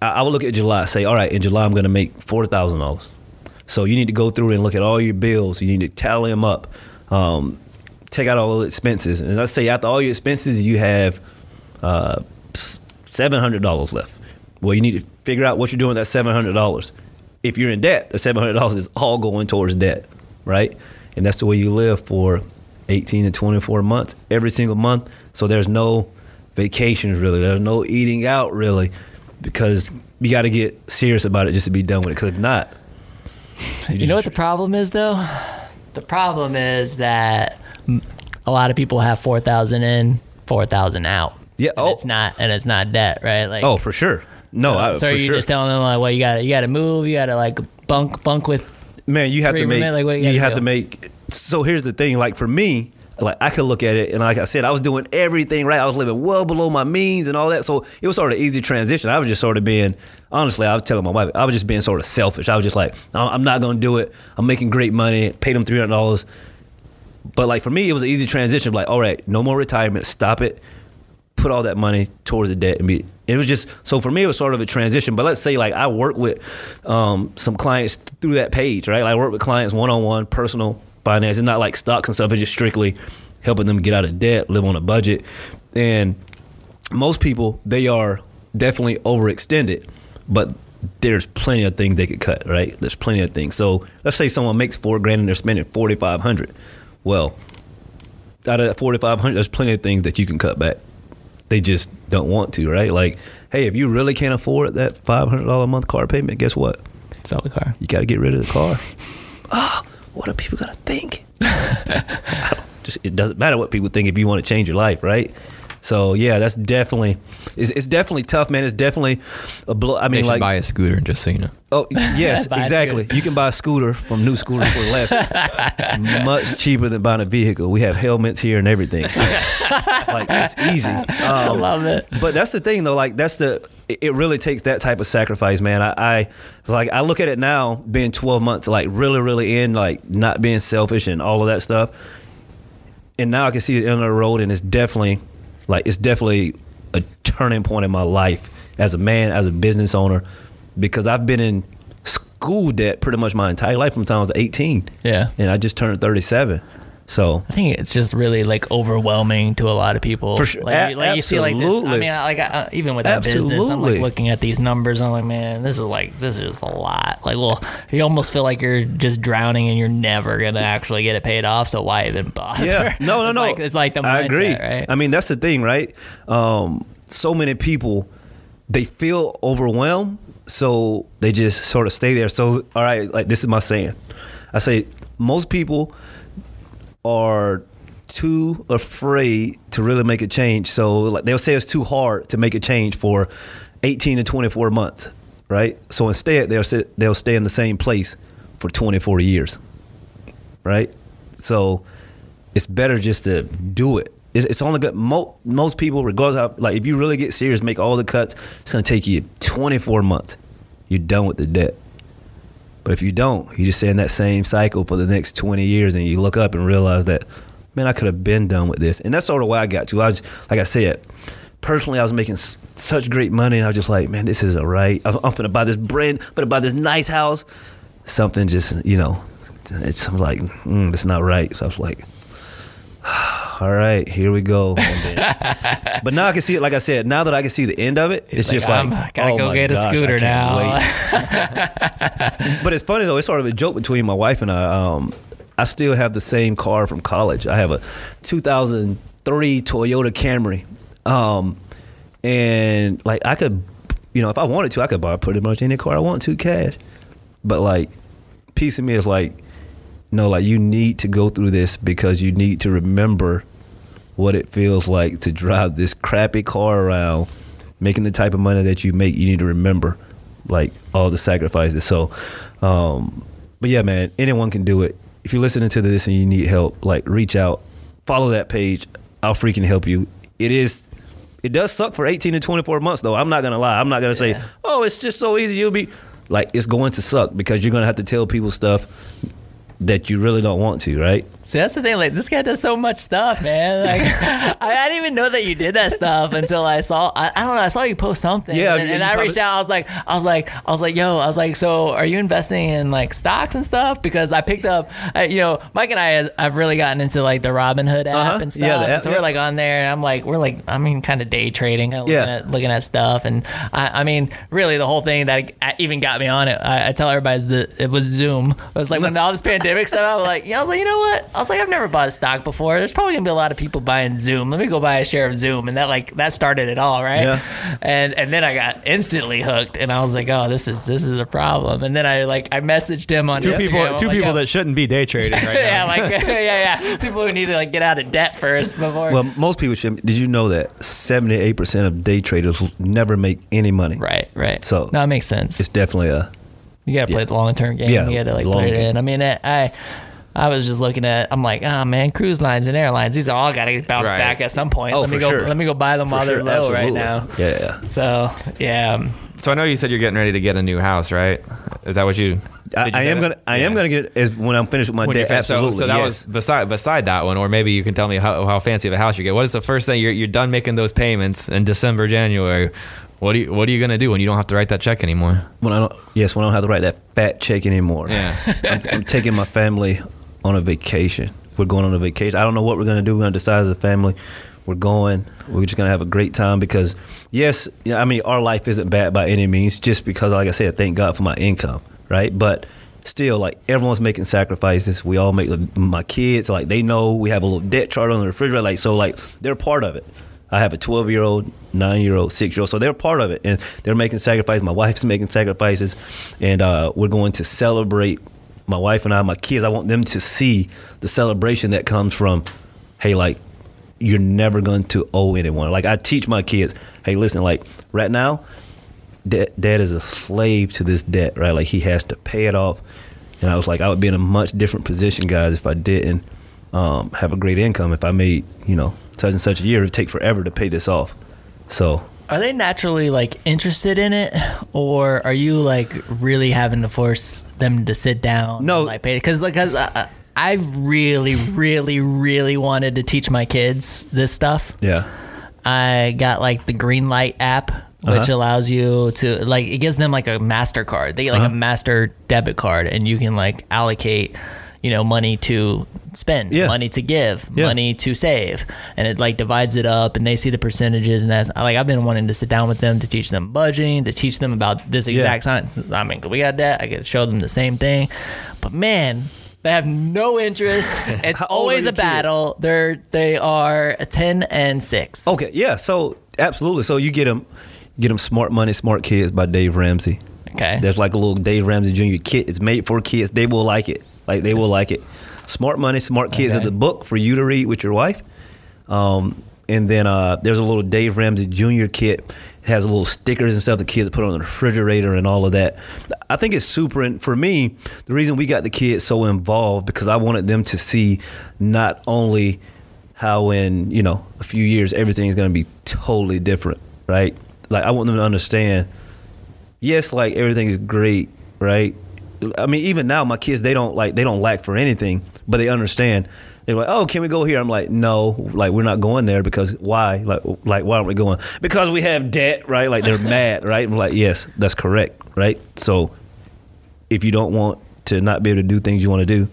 I, I would look at July. Say, all right, in July I'm going to make four thousand dollars. So you need to go through and look at all your bills. You need to tally them up. Um, take out all the expenses, and let's say after all your expenses, you have uh, seven hundred dollars left. Well, you need to figure out what you're doing with that seven hundred dollars. If you're in debt, the seven hundred dollars is all going towards debt, right? And that's the way you live for eighteen to twenty four months every single month. So there's no vacations really. There's no eating out really, because you got to get serious about it just to be done with it. Because if not, You know what the problem is though? The problem is that a lot of people have four thousand in, four thousand out. Yeah. And Oh. it's not and it's not debt, right? Like Oh, for sure. No, so, I, so for are you sure. just telling them like, well, you got you got to move, you got to like bunk bunk with Man, you have to make. like, you you have do? to make. So here's the thing. Like for me, like I could look at it, and like I said, I was doing everything right. I was living well below my means and all that. So it was sort of easy transition. I was just sort of being, honestly, I was telling my wife, I was just being sort of selfish. I was just like, "I'm I'm not gonna do it. I'm making great money. Paid them three hundred dollars. But like for me, it was an easy transition. Like, all right, no more retirement. Stop it. Put all that money towards the debt and be. It was just so for me. It was sort of a transition. But let's say like I work with um, some clients through that page, right? Like I work with clients one on one, personal finance. It's not like stocks and stuff. It's just strictly helping them get out of debt, live on a budget, and most people they are definitely overextended, but there's plenty of things they could cut, right? There's plenty of things. So let's say someone makes four grand and they're spending forty five hundred. Well, out of that forty five hundred, there's plenty of things that you can cut back. They just don't want to, right? Like, hey, if you really can't afford that five hundred dollar a month car payment, guess what? Sell the car. You got to get rid of the car. Ah, what are people gonna think? Just it doesn't matter what people think if you want to change your life, right? So yeah, that's definitely it's, it's definitely tough, man. It's definitely a blow. I They mean, should like buy a scooter, just so you know. oh yes, exactly. You can buy a scooter from New Scooter for less, much cheaper than buying a vehicle. We have helmets here and everything. So, like it's easy. I Um, love it. but that's the thing though like that's the it it really takes that type of sacrifice man I, I like i look at it now being 12 months like really really in like not being selfish and all of that stuff and now i can see the end of the road and it's definitely like it's definitely a turning point in my life as a man as a business owner because i've been in school debt pretty much my entire life from the time i was 18 Yeah. and i just turned 37 so I think it's just really like overwhelming to a lot of people. For sure. Like, A- you- like you see like this. I mean, I- like I, even with that business, I'm like looking at these numbers. I'm like, man, this is like this is just a lot. Like, well, you almost feel like you're just drowning and you're never gonna actually get it paid off. So why even bother? Yeah, no, no, It's no. Like, it's like the mindset, I agree. right? I mean, that's the thing, right? Um, so many people they feel overwhelmed, so they just sort of stay there. So, all right, like this is my saying. I say most people are too afraid to really make a change. So, like they'll say it's too hard to make a change for 18 to 24 months, right? So instead, they'll sit, they'll stay in the same place for 24 years, right? So it's better just to do it. It's, it's only good. Most most people, regardless of like, if you really get serious, make all the cuts. It's gonna take you 24 months. You're done with the debt. But if you don't, you just stay in that same cycle for the next 20 years, and you look up and realize that, man, I could have been done with this. And that's sort of why I got to. I was like I said, personally, I was making such great money, and I was just like, man, this isn't right. I'm, I'm gonna buy this brand, I'm gonna buy this nice house. Something just, you know, it's I'm like, mm, it's not right. So I was like, all right, here we go. But now I can see it. Like I said, now that I can see the end of it, it's like, just like, I'm- gotta oh go get a gosh, I scooter now. but it's funny though. It's sort of a joke between my wife and I. Um, I still have the same car from college. I have a 2003 Toyota Camry, um, and like I could, you know, if I wanted to, I could buy pretty much any car I want to cash. But like, piece of me is like, no, like you need to go through this because you need to remember what it feels like to drive this crappy car around, making the type of money that you make. You need to remember, like all the sacrifices. So, um, but yeah, man, anyone can do it. If you're listening to this and you need help, like reach out, follow that page. I'll freaking help you. It is. It does suck for 18 to 24 months, though. I'm not gonna lie. I'm not gonna say, "Oh, it's just so easy." You'll be like, it's going to suck because you're gonna have to tell people stuff that you really don't want to, right? See, that's the thing. Like, this guy does so much stuff, man. Like, I, I didn't even know that you did that stuff until I saw. I, I don't know. I saw you post something. Yeah, and, you and I reached out. I was like, I was like, I was like, yo, I was like, so are you investing in like stocks and stuff? Because I picked up, uh, you know, Mike and I have really gotten into like the Robinhood app Uh-huh. and stuff. Yeah, the app, so yeah. we're like on there, and I'm like, we're like, I mean, kind of day trading, kind of looking, Yeah. at, looking at stuff, and I, I mean, really, the whole thing that even got me on it. I, I tell everybody is that it was Zoom. It was like when all this pandemic stuff. I was like, yeah, I was like, you know what? I was like, I've never bought a stock before. There's probably gonna be a lot of people buying Zoom. Let me go buy a share of Zoom, and that like that started it all, right? Yeah. And and then I got instantly hooked, and I was like, oh, this is this is a problem. And then I like I messaged him on Two Instagram. people, I'm two like, people yo, that shouldn't be day trading right yeah, now. like yeah, yeah, people who need to like get out of debt first before. Well, most people should. Did you know that 78% of day traders will never make any money? right, right. So- no, it makes sense. It's definitely a. You gotta play Yeah. the long term game. Yeah, you gotta like long put it game. in. I mean, I, I I was just looking at. I'm like, oh man, cruise lines and airlines. These all gotta bounce Right. back at some point. Oh, let me go. sure. Let me go buy them for while they're sure, low right now. Yeah, yeah. So yeah, um, So I know you said you're getting ready to get a new house, right? Is that what you? I, you I am gonna. I am gonna get as when I'm finished with my When you're debt. so- Absolutely. So, that yes. was beside beside that one, or maybe you can tell me how, how fancy of a house you get. What is the first thing you're you're done making those payments in December, January? What do you what are you gonna do when you don't have to write that check anymore? when I don't. Yes, when I don't have to write that fat check anymore. Yeah. I'm, I'm taking my family on a vacation. We're going on a vacation. I don't know what we're gonna do. We're gonna decide as a family. We're going. We're just gonna have a great time because, yes, yeah, I mean, our life isn't bad by any means. Just because, like I said, thank God for my income, right? But still, like everyone's making sacrifices. We all make my kids like they know we have a little debt chart on the refrigerator, like so, like they're part of it. I have a 12 year old, nine year old, six year old, so they're part of it, and they're making sacrifices. My wife's making sacrifices, and uh, we're going to celebrate. My wife and I, my kids. I want them to see the celebration that comes from, hey, like you're never going to owe anyone. Like I teach my kids, hey, listen, like right now, dad, dad is a slave to this debt, right? Like he has to pay it off. And I was like, I would be in a much different position, guys, if I didn't um, have a great income. If I made, you know, such and such a year, it would take forever to pay this off. So Are they naturally like interested in it, or are you like really having to force them to sit down? No. and, like because like 'cause I, I really, really, really wanted to teach my kids this stuff. yeah, I got like the Greenlight app, which Uh-huh. allows you to like it gives them like a Mastercard. They get like Uh-huh. a Master debit card, and you can like allocate, you know, money to spend, Yeah. money to give, Yeah. money to save, and it like divides it up, and they see the percentages, and that's like I've been wanting to sit down with them to teach them budgeting, to teach them about this exact science. I mean, we got that. I could show them the same thing, but man. They have no interest. It's How old are always a kids? battle. They're they are ten and six. okay, yeah. So absolutely. So you get them, get them smart money, smart kids by Dave Ramsey. Okay. There's like a little Dave Ramsey Jr. kit. It's made for kids. They will like it. Like they will like it. Smart Money, Smart Kids Okay. is the book for you to read with your wife. Um, and then uh, there's a little Dave Ramsey Jr. kit. It has little stickers and stuff the kids put on the refrigerator and all of that. I think it's super. And for me, the reason we got the kids so involved because I wanted them to see not only how in you know a few years everything's going to be totally different, right? Like I want them to understand yes, like everything is great, right? I mean, even now, my kids they don't like they don't lack for anything, but they understand. They're like, "Oh, can we go here?" I'm like, "No, like we're not going there because why? Like, like why aren't we going? Because we have debt, right? Like they're mad, right? I'm like, yes, that's correct, right? So, if you don't want to not be able to do things you want to do,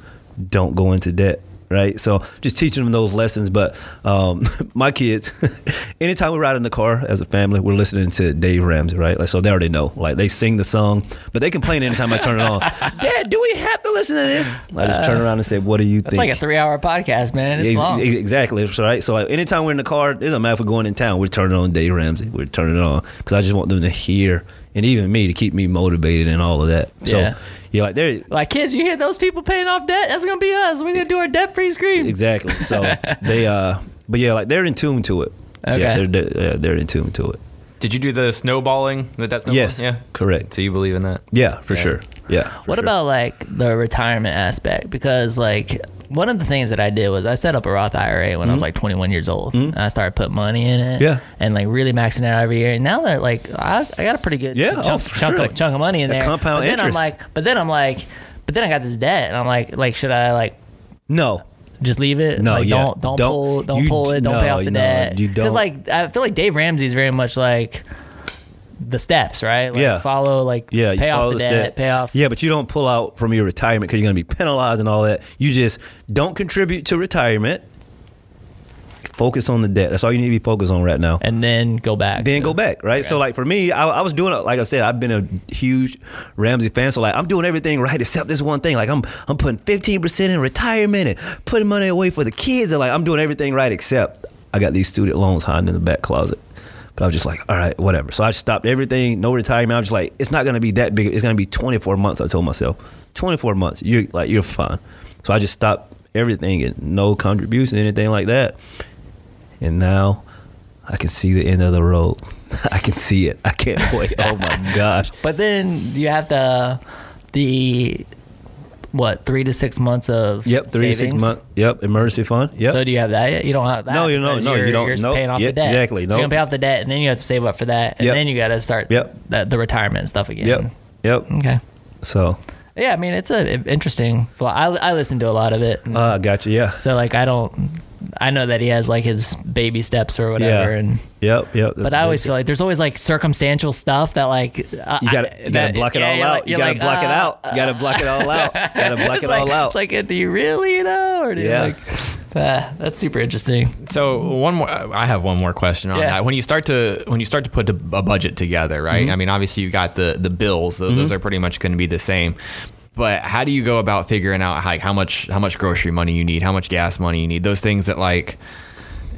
don't go into debt, right? So just teaching them those lessons. But um, my kids, anytime we ride in the car as a family, we're listening to Dave Ramsey, right? Like so they already know. Like they sing the song, but they complain anytime I turn it on. Dad, do we have to listen to this? I just turn around and say, "What do you That's think?" like a three-hour podcast, man. It's Ex- long. ex- Exactly. Right. So like, anytime we're in the car, it doesn't matter if we're going in town. We're turning on Dave Ramsey. We're turning it on because I just want them to hear, and even me to keep me motivated and all of that. So Yeah. Yeah, like they're Like kids, you hear those people paying off debt? That's gonna be us. We're gonna do our debt-free scream. exactly. So they uh, but yeah, like they're in tune to it. Okay. Yeah, they're they're, they're in tune to it. Did you do the snowballing? The debt snowballing? Yes. Yeah. Correct. So you believe in that? Yeah, for Yeah. sure. Yeah. for What sure. about like the retirement aspect? Because like one of the things that I did was I set up a Roth IRA when I was like 21 years old. And I started putting money in it. Mm-hmm. Yeah. And like really maxing it out every year. And now that like I, I got a pretty good Yeah, chunk, oh, chunk, sure. of, chunk of money in there. compound but then interest. I'm like, but then I'm like, but then I got this debt, and I'm like, like should I like No. just leave it? No, like, yeah. don't don't, Don't- pull don't you- pull it. Don't no, pay off the no, debt. you don't. like I feel like Dave Ramsey is very much like the steps, right? Like, Yeah. Follow like Yeah, pay off the the debt, pay off. Yeah, but you don't pull out from your retirement because you're going to be penalized and all that. You just don't contribute to retirement. Focus on the debt. That's all you need to be focused on right now. and then go back. then go back, right? So like for me, I, I was doing it. Like I said, I've been a huge Ramsey fan. So like I'm doing everything right except this one thing. Like I'm I'm putting 15 percent in retirement and putting money away for the kids. And like I'm doing everything right except I got these student loans hiding in the back closet. But I was just like, all right, whatever. So I stopped everything, no retirement. I was just like, it's not gonna be that big. It's gonna be 24 months. I told myself, 24 months. You're like you're fine. So I just stopped everything and no contribution, anything like that. And now I can see the end of the road. I can see it. I can't wait. Oh my gosh. But then you have the the what three to six months of Yep, three to six savings? months. Yep, emergency fund. Yep. So do you have that yet? You don't have that. No, you because No, you're, you don't. You're just Nope. paying off Yeah, the debt. exactly. So you're gonna pay off the debt, and then you have to save up for that, and Yep. then you got to start Yep. the, the retirement stuff again. yep. Yep. Okay. So, Yeah, I mean it's a interesting. Well, I I listen to a lot of it. uh, gotcha. Yeah. so like I don't. I know that he has like his baby steps or whatever, Yeah. and Yep. Yep. but I always feel like there's always like circumstantial stuff that like you gotta, you gotta block it all out. you gotta block it out. You gotta block it all out. You gotta block it all out. It's like, do you really though, or do Yeah. you like? Uh, that's super interesting. So one more, I have one more question on Yeah. that. When you start to when you start to put a a budget together, right? Mm-hmm. I mean, obviously you got the the bills; those, those are pretty much going to be the same. But how do you go about figuring out like how much how much grocery money you need, how much gas money you need, those things that like.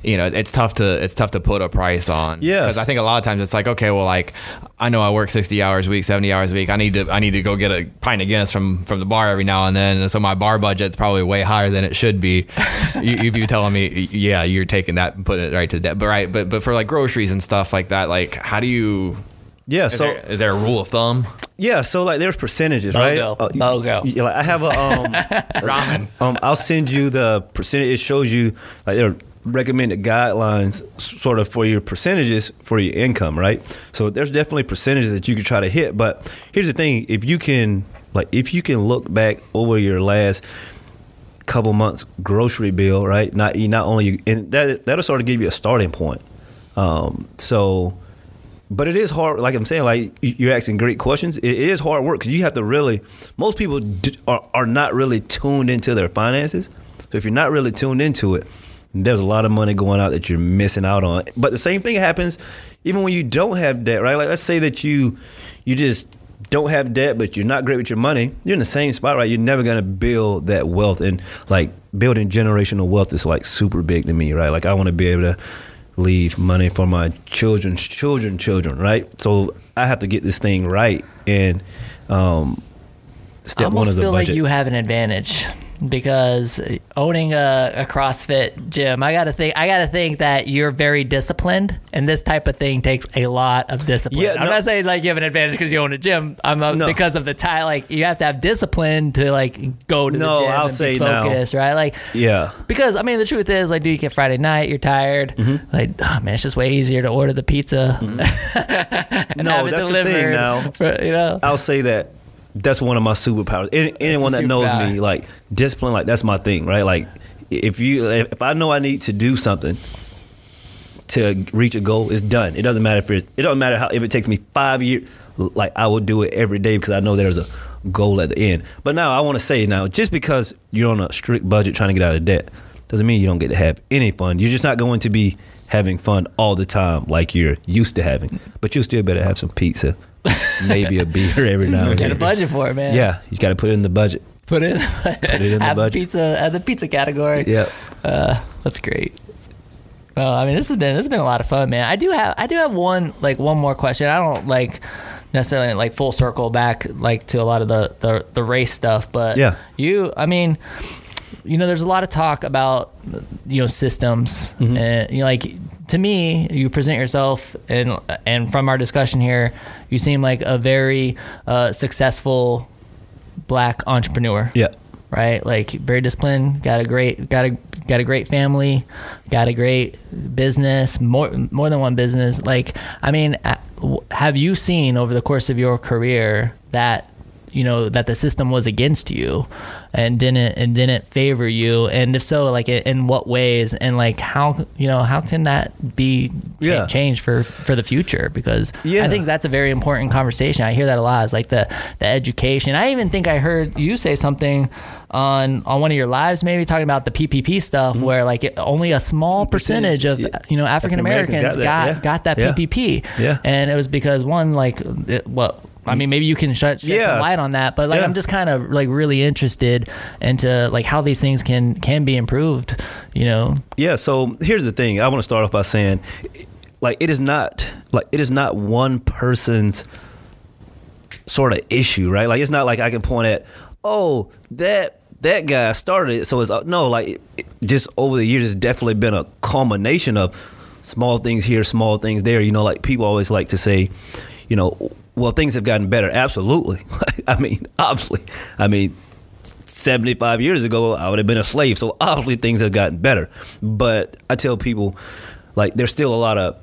You know, it's tough to it's tough to put a price on. yeah because I think a lot of times it's like, okay, well, like I know I work sixty hours a week, seventy hours a week. I need to I need to go get a pint of Guinness from from the bar every now and then, and so my bar budget's probably way higher than it should be. you, you'd be telling me, yeah, you're taking that and putting it right to the debt, but right, but but for like groceries and stuff like that, like how do you? Yeah. Is, So there, is there a rule of thumb? Yeah. So like there's percentages, right? Bogo. Uh, y- Bogo. y- like I have a um, Ramen. um. I'll send you the percentage. It shows you like there are recommended guidelines, sort of for your percentages for your income, right? So there's definitely percentages that you can try to hit. But here's the thing: if you can, like, if you can look back over your last couple months grocery bill, right? Not not only and that that'll sort of give you a starting point. Um, so, but it is hard. Like I'm saying, like you- you're asking great questions. It is hard work because you have to really. Most people are are not really tuned into their finances. So if you're not really tuned into it, there's a lot of money going out that you're missing out on. But the same thing happens even when you don't have debt, right? Like let's say that you you just don't have debt, but you're not great with your money, you're in the same spot, right? You're never gonna build that wealth, and like building generational wealth is like super big to me, right? Like I want to be able to leave money for my children's children, children, right? So I have to get this thing right, and um, I step one almost is a feel budget. like you have an advantage because owning a, a CrossFit gym, I gotta think. I gotta think that you're very disciplined, and this type of thing takes a lot of discipline. Yeah, I'm not saying like you have an advantage because you own a gym. I'm uh, No. because of the time. Like you have to have discipline to like go to No, the gym I'll and say be focused, right? Like yeah. because I mean the truth is like, do you get Friday night? You're tired. Mm-hmm. Like, oh man, it's just way easier to order the pizza. and No, that's the thing now. for- you know. I'll say that that's one of my superpowers. Any, anyone that knows me, like discipline, like that's my thing, right? Like if you, if I know I need to do something to reach a goal, it's done. It doesn't matter if it's, it doesn't matter how if it takes me five years. Like I will do it every day because I know there's a goal at the end. But now I want to say now, just because you're on a strict budget trying to get out of debt, doesn't mean you don't get to have any fun. You're just not going to be having fun all the time like you're used to having. But you still better have some pizza, maybe a beer every now and then. Get a budget for it, man. Yeah, you got to put it in the budget. Put it, it in the add budget. pizza, add the pizza category. Yeah. Uh, that's great. Well, I mean, this has been this has been a lot of fun, man. I do have I do have one like one more question. I don't like necessarily like full circle back like to a lot of the the, the race stuff, but Yeah. you, I mean, you know, there's a lot of talk about you know systems, Mm-hmm. and you know, like to me, you present yourself, and and from our discussion here, you seem like a very uh, successful black entrepreneur Yeah. right? Like very disciplined, got a great got a got a great family, got a great business, more more than one business. Like I mean, uh, have you seen over the course of your career that you know that the system was against you and didn't and didn't favor you and if so like in- what ways and like how you know how can that be Yeah. changed for for the future because Yeah. I think that's a very important conversation. I hear that a lot. It's like the the education. I even think I heard you say something on on one of your lives, maybe talking about the PPP stuff, mm-hmm. where like it, only a small percentage, of yeah. you know African Americans got got that, got, yeah. that Yeah. PPP, Yeah. and it was because one like it, what. I mean, maybe you can shed, shed Yeah. some light on that, but like Yeah. I'm just kind of like really interested into like how these things can can be improved. You know, Yeah. So here's the thing. I want to start off by saying, like, it is not like it is not one person's sort of issue, right? Like, it's not like I can point at, oh, that that guy started it, so it's uh, no, like, it, it- just over the years, it's definitely been a culmination of small things here, small things there. You know, like people always like to say, you know, well, things have gotten better. Absolutely. I mean, obviously. I mean, 75 years ago, I would have been a slave. So obviously things have gotten better. But I tell people, like, there's still a lot of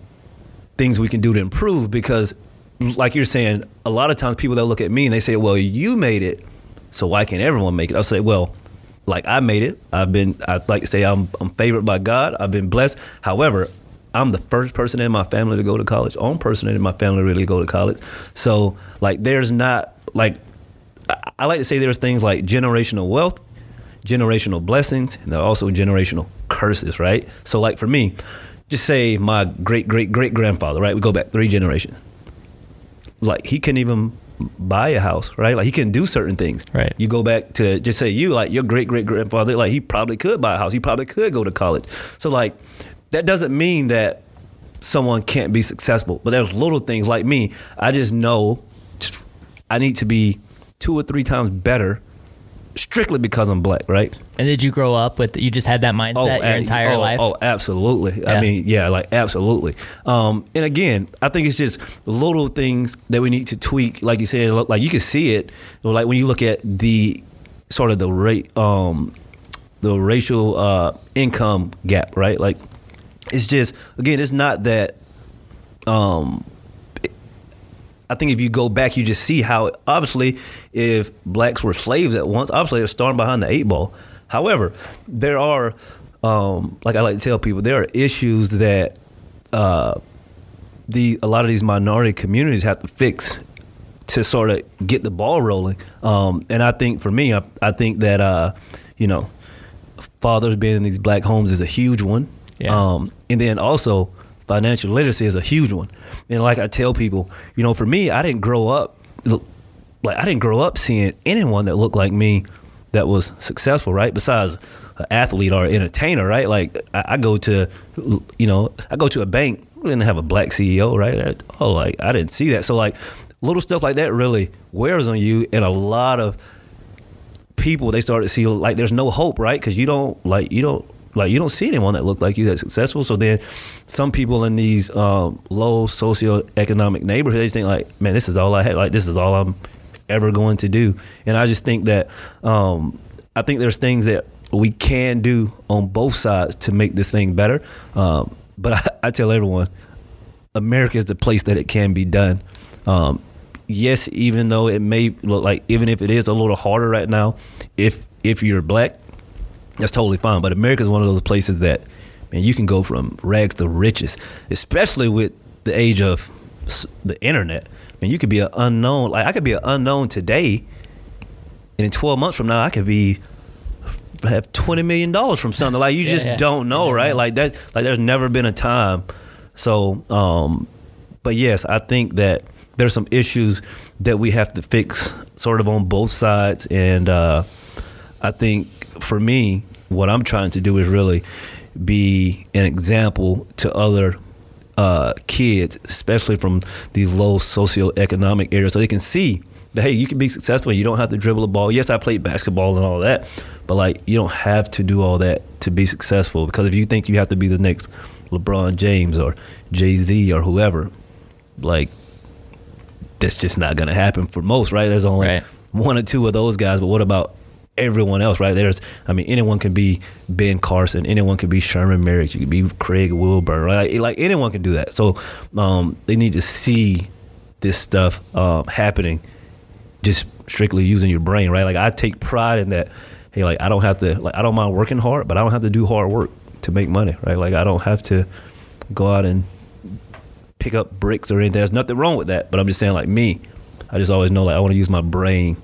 things we can do to improve because, like you're saying, a lot of times people that look at me and they say, well, you made it, so why can't everyone make it? I'll say, well, like I made it. I've been, I like to say I'm, I'm favored by God. I've been blessed. However, I'm the first person in my family to go to college, only person in my family really go to college. So, like, there's not, like, I- I like to say there's things like generational wealth, generational blessings, and there are also generational curses, right? So like for me, just say my great great great grandfather, right? We go back three generations. Like he couldn't even buy a house, right? Like he can't do certain things. Right. You go back to just say you like your great great grandfather, like he probably could buy a house. He probably could go to college. So like that doesn't mean that someone can't be successful. But there's little things like me. I just know I need to be two or three times better strictly because I'm black, right? And did you grow up with you just had that mindset your and- entire oh, life? Oh, absolutely. Yeah. I mean, yeah, like absolutely. Um, and again, I think it's just little things that we need to tweak. Like you said, like you can see it. Like when you look at the sort of the rate, um, the racial uh, income gap, right? Like it's just again, it's not that. Um, I think if you go back, you just see how obviously, if blacks were slaves at once, obviously they're starting behind the eight ball. However, there are, um, like I like to tell people, there are issues that uh, the a lot of these minority communities have to fix to sort of get the ball rolling. Um, and I think for me, I, I think that uh, you know, fathers being in these black homes is a huge one. Yeah. Um, and then also financial literacy is a huge one. And like I tell people, you know, for me, I didn't grow up like I didn't grow up seeing anyone that looked like me that was successful, right? Besides an athlete or an entertainer, right? Like I, I go to, you know, I go to a bank, we didn't have a black CEO, right? Oh, like I didn't see that. So like little stuff like that really wears on you, and a lot of people they start to see like there's no hope, right? Because you don't like you don't like you don't see anyone that looked like you that's successful. So then some people in these um, low socioeconomic neighborhoods think like, man, this is all I had. Like this is all I'm ever going to do. And I just think that um, I think there's things that we can do on both sides to make this thing better. Um, but I, I tell everyone, America is the place that it can be done. Um, yes, even though it may look like, even if it is a little harder right now, if if you're black, that's totally fine. But America is one of those places that, man, you can go from rags to riches, especially with the age of the internet. Man, you could be an unknown. Like I could be an unknown today, and in 12 months from now, I could be have 20 million dollars from something. Like you Yeah, just yeah. don't know, never right? Like that. Like there's never been a time. So, um, but yes, I think that there's some issues that we have to fix, sort of on both sides, and uh, I think for me, what I'm trying to do is really be an example to other uh, kids, especially from these low socioeconomic areas, so they can see that hey, you can be successful. You don't have to dribble a ball. Yes, I played basketball and all that, but like you don't have to do all that to be successful. Because if you think you have to be the next LeBron James or Jay Z or whoever, like that's just not gonna happen for most, right? There's only Right. one or two of those guys, but what about everyone else, right? There's, I mean, anyone can be Ben Carson, anyone can be Sherman Merrick, you could be Craig Wilburn, right? Like, like anyone can do that. So um, they need to see this stuff um, happening, just strictly using your brain, right? Like I take pride in that. Hey, like I don't have to, like I don't mind working hard, but I don't have to do hard work to make money, right? Like I don't have to go out and pick up bricks or anything. There's nothing wrong with that. But I'm just saying, like me, I just always know like I want to use my brain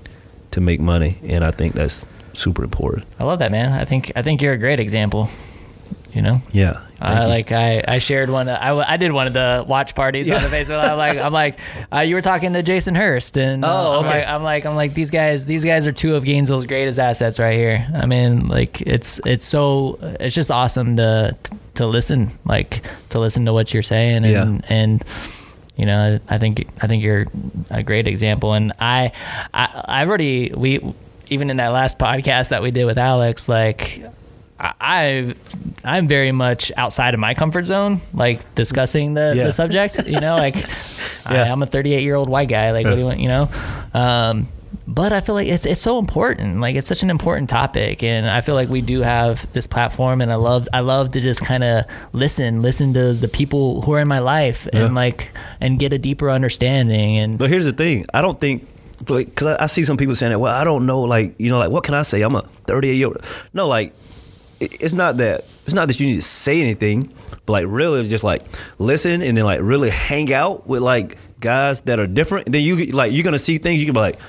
to make money, and I think that's super important. I love that, man. I think I think you're a great example. You know, Yeah. I you. like I, I shared one. I I did one of the watch parties on the Facebook. I'm like I'm like uh, you were talking to Jason Hurst and uh, Oh, I'm, okay. like, I'm like I'm like these guys these guys are two of Gainesville's greatest assets right here. I mean like it's it's so it's just awesome to to listen like to listen to what you're saying and Yeah. and you know I think I think you're a great example and I I I've already we even in that last podcast that we did with Alex like I I- I'm very much outside of my comfort zone, like discussing the, Yeah. the subject. You know, like I, Yeah. I'm a 38 year old white guy. Like, what do you want? You know, um, but I feel like it's it's so important. Like, it's such an important topic, and I feel like we do have this platform, and I love I love to just kind of listen, listen to the people who are in my life, Yeah. and like and get a deeper understanding. And But here's the thing: I don't think, because I, I see some people saying that. Well, I don't know, like you know, like what can I say? I'm a 38 year old. No, like it- it's not that. It's not that you need to say anything, but like really, it's just like listen and then like really hang out with like guys that are different. Then you like you're gonna see things. You can be like,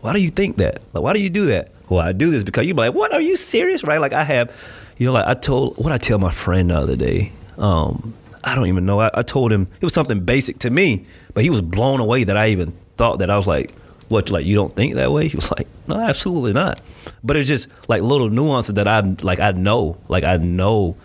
why do you think that? Like, why do you do that? why I do this because you be like, what? Are you serious? Right? Like I have, you know, like I told what I tell my friend the other day. Um, I don't even know. I, I told him it was something basic to me, but he was blown away that I even thought that. I was like, what? Like you don't think that way? He was like, no, absolutely not. But it's just like little nuances that I like. I know, like I know.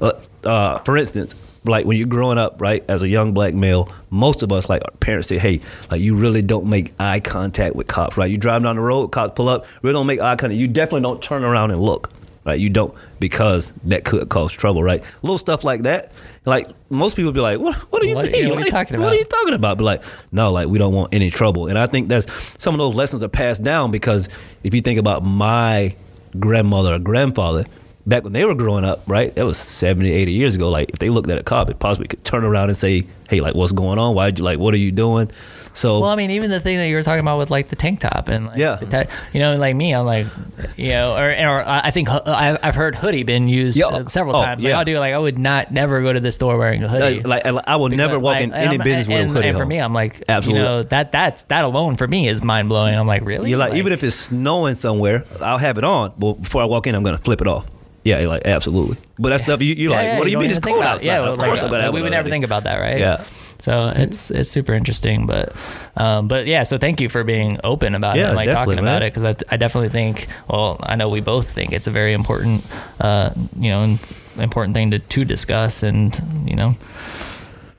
Uh, uh, for instance, like when you're growing up, right, as a young black male, most of us, like our parents say, hey, like you really don't make eye contact with cops, right? You drive down the road, cops pull up, really don't make eye contact. You definitely don't turn around and look, right? You don't because that could cause trouble, right? Little stuff like that. Like most people be like, what? What do you What- mean? yeah, what are you talking about? What are you talking about? But like, no, like we don't want any trouble. And I think that's some of those lessons are passed down because if you think about my grandmother or grandfather, back when they were growing up, right, that was 70, 80 years ago. Like if they looked at a cop, it possibly could turn around and say, hey, like what's going on? Why'd you like, what are you doing? So Well, I mean, even the thing that you were talking about with like the tank top and like, Yeah. the te- you know, like me, I'm like, you know, or, or I think I- I've heard hoodie been used Yeah. uh, several Oh, times. Like, yeah. I do, like I would not never go to the store wearing a hoodie. uh, like I will never walk like, in any I'm- business with a hoodie. And for on. me, I'm like, Absolutely. you know, that that's that alone for me is mind blowing. I'm like, really? You're like, even if it's snowing somewhere, I'll have it on. But before I walk in, I'm gonna flip it off. Yeah, like absolutely. But that stuff you you Yeah, like, yeah, what do you mean it's cold outside? Yeah, well, Of course like, I'm gonna have we would never already. think about that, right? Yeah. So it's it's super interesting, but um, but yeah. So thank you for being open about it, Yeah, and like talking about man. it, because I, I definitely think. Well, I know we both think it's a very important, uh, you know, important thing to to discuss, and you know.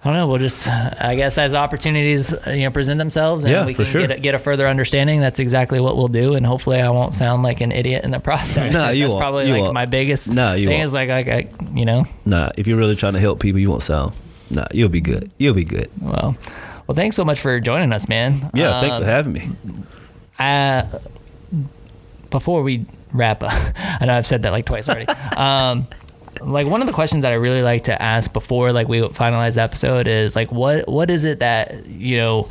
I don't know. We'll just, I guess, as opportunities you know present themselves, and Yeah, we can sure. get a, get a further understanding. That's exactly what we'll do, and hopefully, I won't sound like an idiot in the process. no, you That's won't. probably You like won't. my biggest Nah, you thing won't. is like, like I, you know, Nah, if you're really trying to help people, you won't sound. Nah, you'll be good. You'll be good. Well, well, thanks so much for joining us, man. Yeah, thanks for Um, having me. Uh, before we wrap up, I know I've said that like twice already. um, like one of the questions that I really like to ask before like we finalize the episode is like what what is it that you know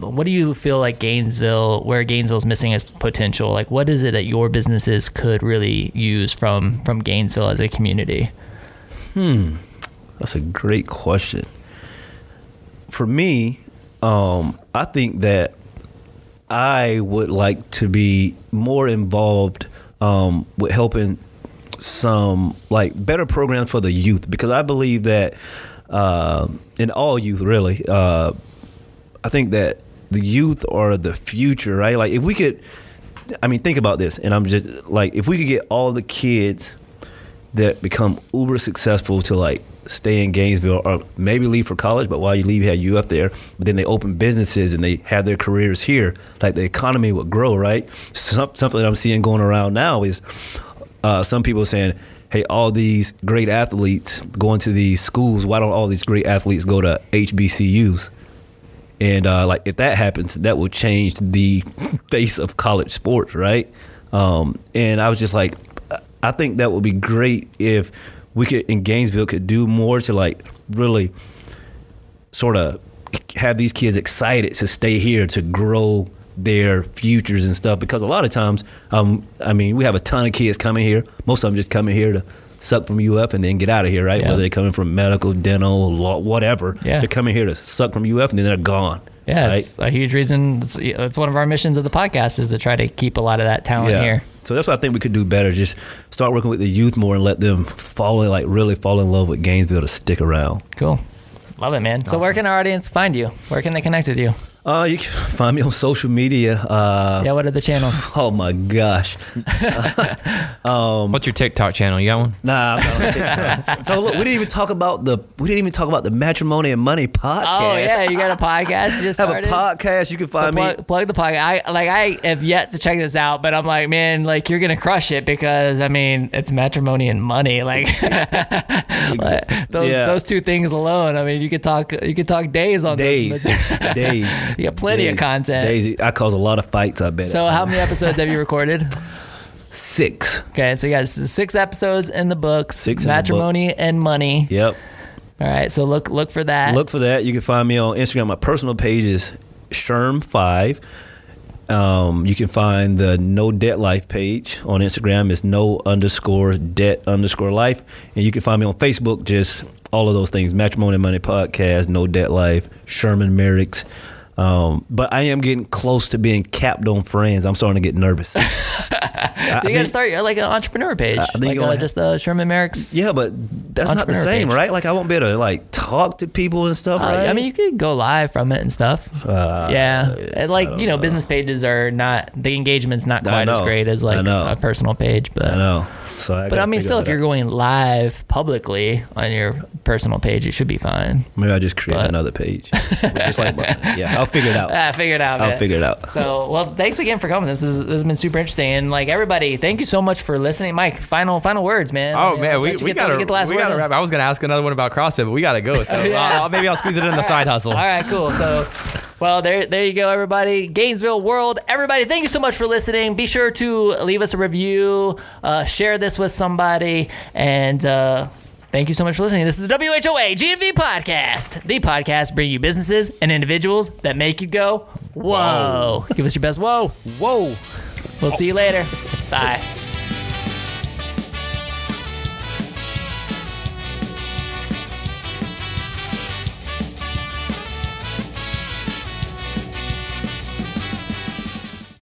what do you feel like Gainesville where Gainesville's missing its potential? Like what is it that your businesses could really use from from Gainesville as a community? Hmm. That's a great question. For me, um, I think that I would like to be more involved um, with helping some like better programs for the youth because I believe that uh, in all youth really, uh, I think that the youth are the future, right? Like if we could, I mean, think about this, and I'm just like, if we could get all the kids that become uber successful to like stay in Gainesville or maybe leave for college, but while you leave, you have you up there. But then they open businesses and they have their careers here. Like the economy would grow, right? Some, something that I'm seeing going around now is uh, some people saying, "Hey, all these great athletes going to these schools. Why don't all these great athletes go to HBCUs?" And uh, like if that happens, that will change the face of college sports, right? Um, and I was just like, I think that would be great if we could in Gainesville could do more to like really sort of have these kids excited to stay here to grow their futures and stuff because a lot of times um I mean we have a ton of kids coming here most of them just coming here to suck from UF and then get out of here right Yeah. whether they're coming from medical dental law whatever Yeah. they're coming here to suck from UF and then they're gone yeah right? it's a huge reason it's, it's one of our missions of the podcast is to try to keep a lot of that talent here So that's what I think we could do better. Just start working with the youth more and let them fall in, like really fall in love with Gainesville to stick around. Cool. Love it, man. So where can our audience find you? Where can they connect with you? Uh, you can find me on social media. Uh, Yeah, what are the channels? Oh my gosh. What's your TikTok channel? You got one? Nah, I'm not on TikTok. so look, we didn't even talk about the we didn't even talk about the matrimony and money podcast. Oh yeah, you got a podcast you just Have started. a podcast. You can So find me. plug, plug the podcast. I like I have yet to check this out, but I'm like, man, like you're gonna crush it because I mean it's matrimony and money. Like like, those Yeah. those two things alone. I mean, you could talk you could talk days on Days, This. days. You got plenty of content. Days. I cause a lot of fights. I bet. So how many episodes have you recorded? Six. Okay, so you got six episodes in the books. Six the book. matrimony and money. Yep. All right, so look look for that. Look for that. You can find me on Instagram. My personal page is Sherm5. Um, you can find the No Debt Life page on Instagram. It's no underscore debt underscore life. And you can find me on Facebook, just all of those things Matrimony and Money Podcast, No Debt Life, Sherman Merricks. Um, but I am getting close to being capped on friends. I'm starting to get nervous. I You got to think- start like an entrepreneur page, think like you're uh, just uh, Sherman Merrick's. Yeah, but that's not the same, page. right? Like I won't be able to like talk to people and stuff, Uh, right? I mean, you could go live from it and stuff. Uh, yeah, And, like you know, business pages are not the engagement's not quite as great as like a personal page, but I know. So I but I mean, still, if you're out. going live publicly on your personal page, it should be fine. maybe I just create but- another page. just like yeah, I'll figure it out. Ah, figure it out. I'll man. figure it out. So, well, thanks again for coming. This is this has been super interesting, and like everybody, thank you so much for listening. Mike, final final words, man. Oh Yeah, man, we, we gotta get the last we word gotta wrap. I was gonna ask another one about CrossFit, but we gotta go. So Yeah. uh, maybe I'll squeeze it in the side hustle. All right, cool. So, well, there, there you go, everybody. Gainesville World, everybody. Thank you so much for listening. Be sure to leave us a review, uh, share this with somebody, and uh, thank you so much for listening. This is the WHOA GNV podcast, the podcast bringing you businesses and individuals that make you go whoa. Give us your best whoa. Whoa. We'll see you later. Bye.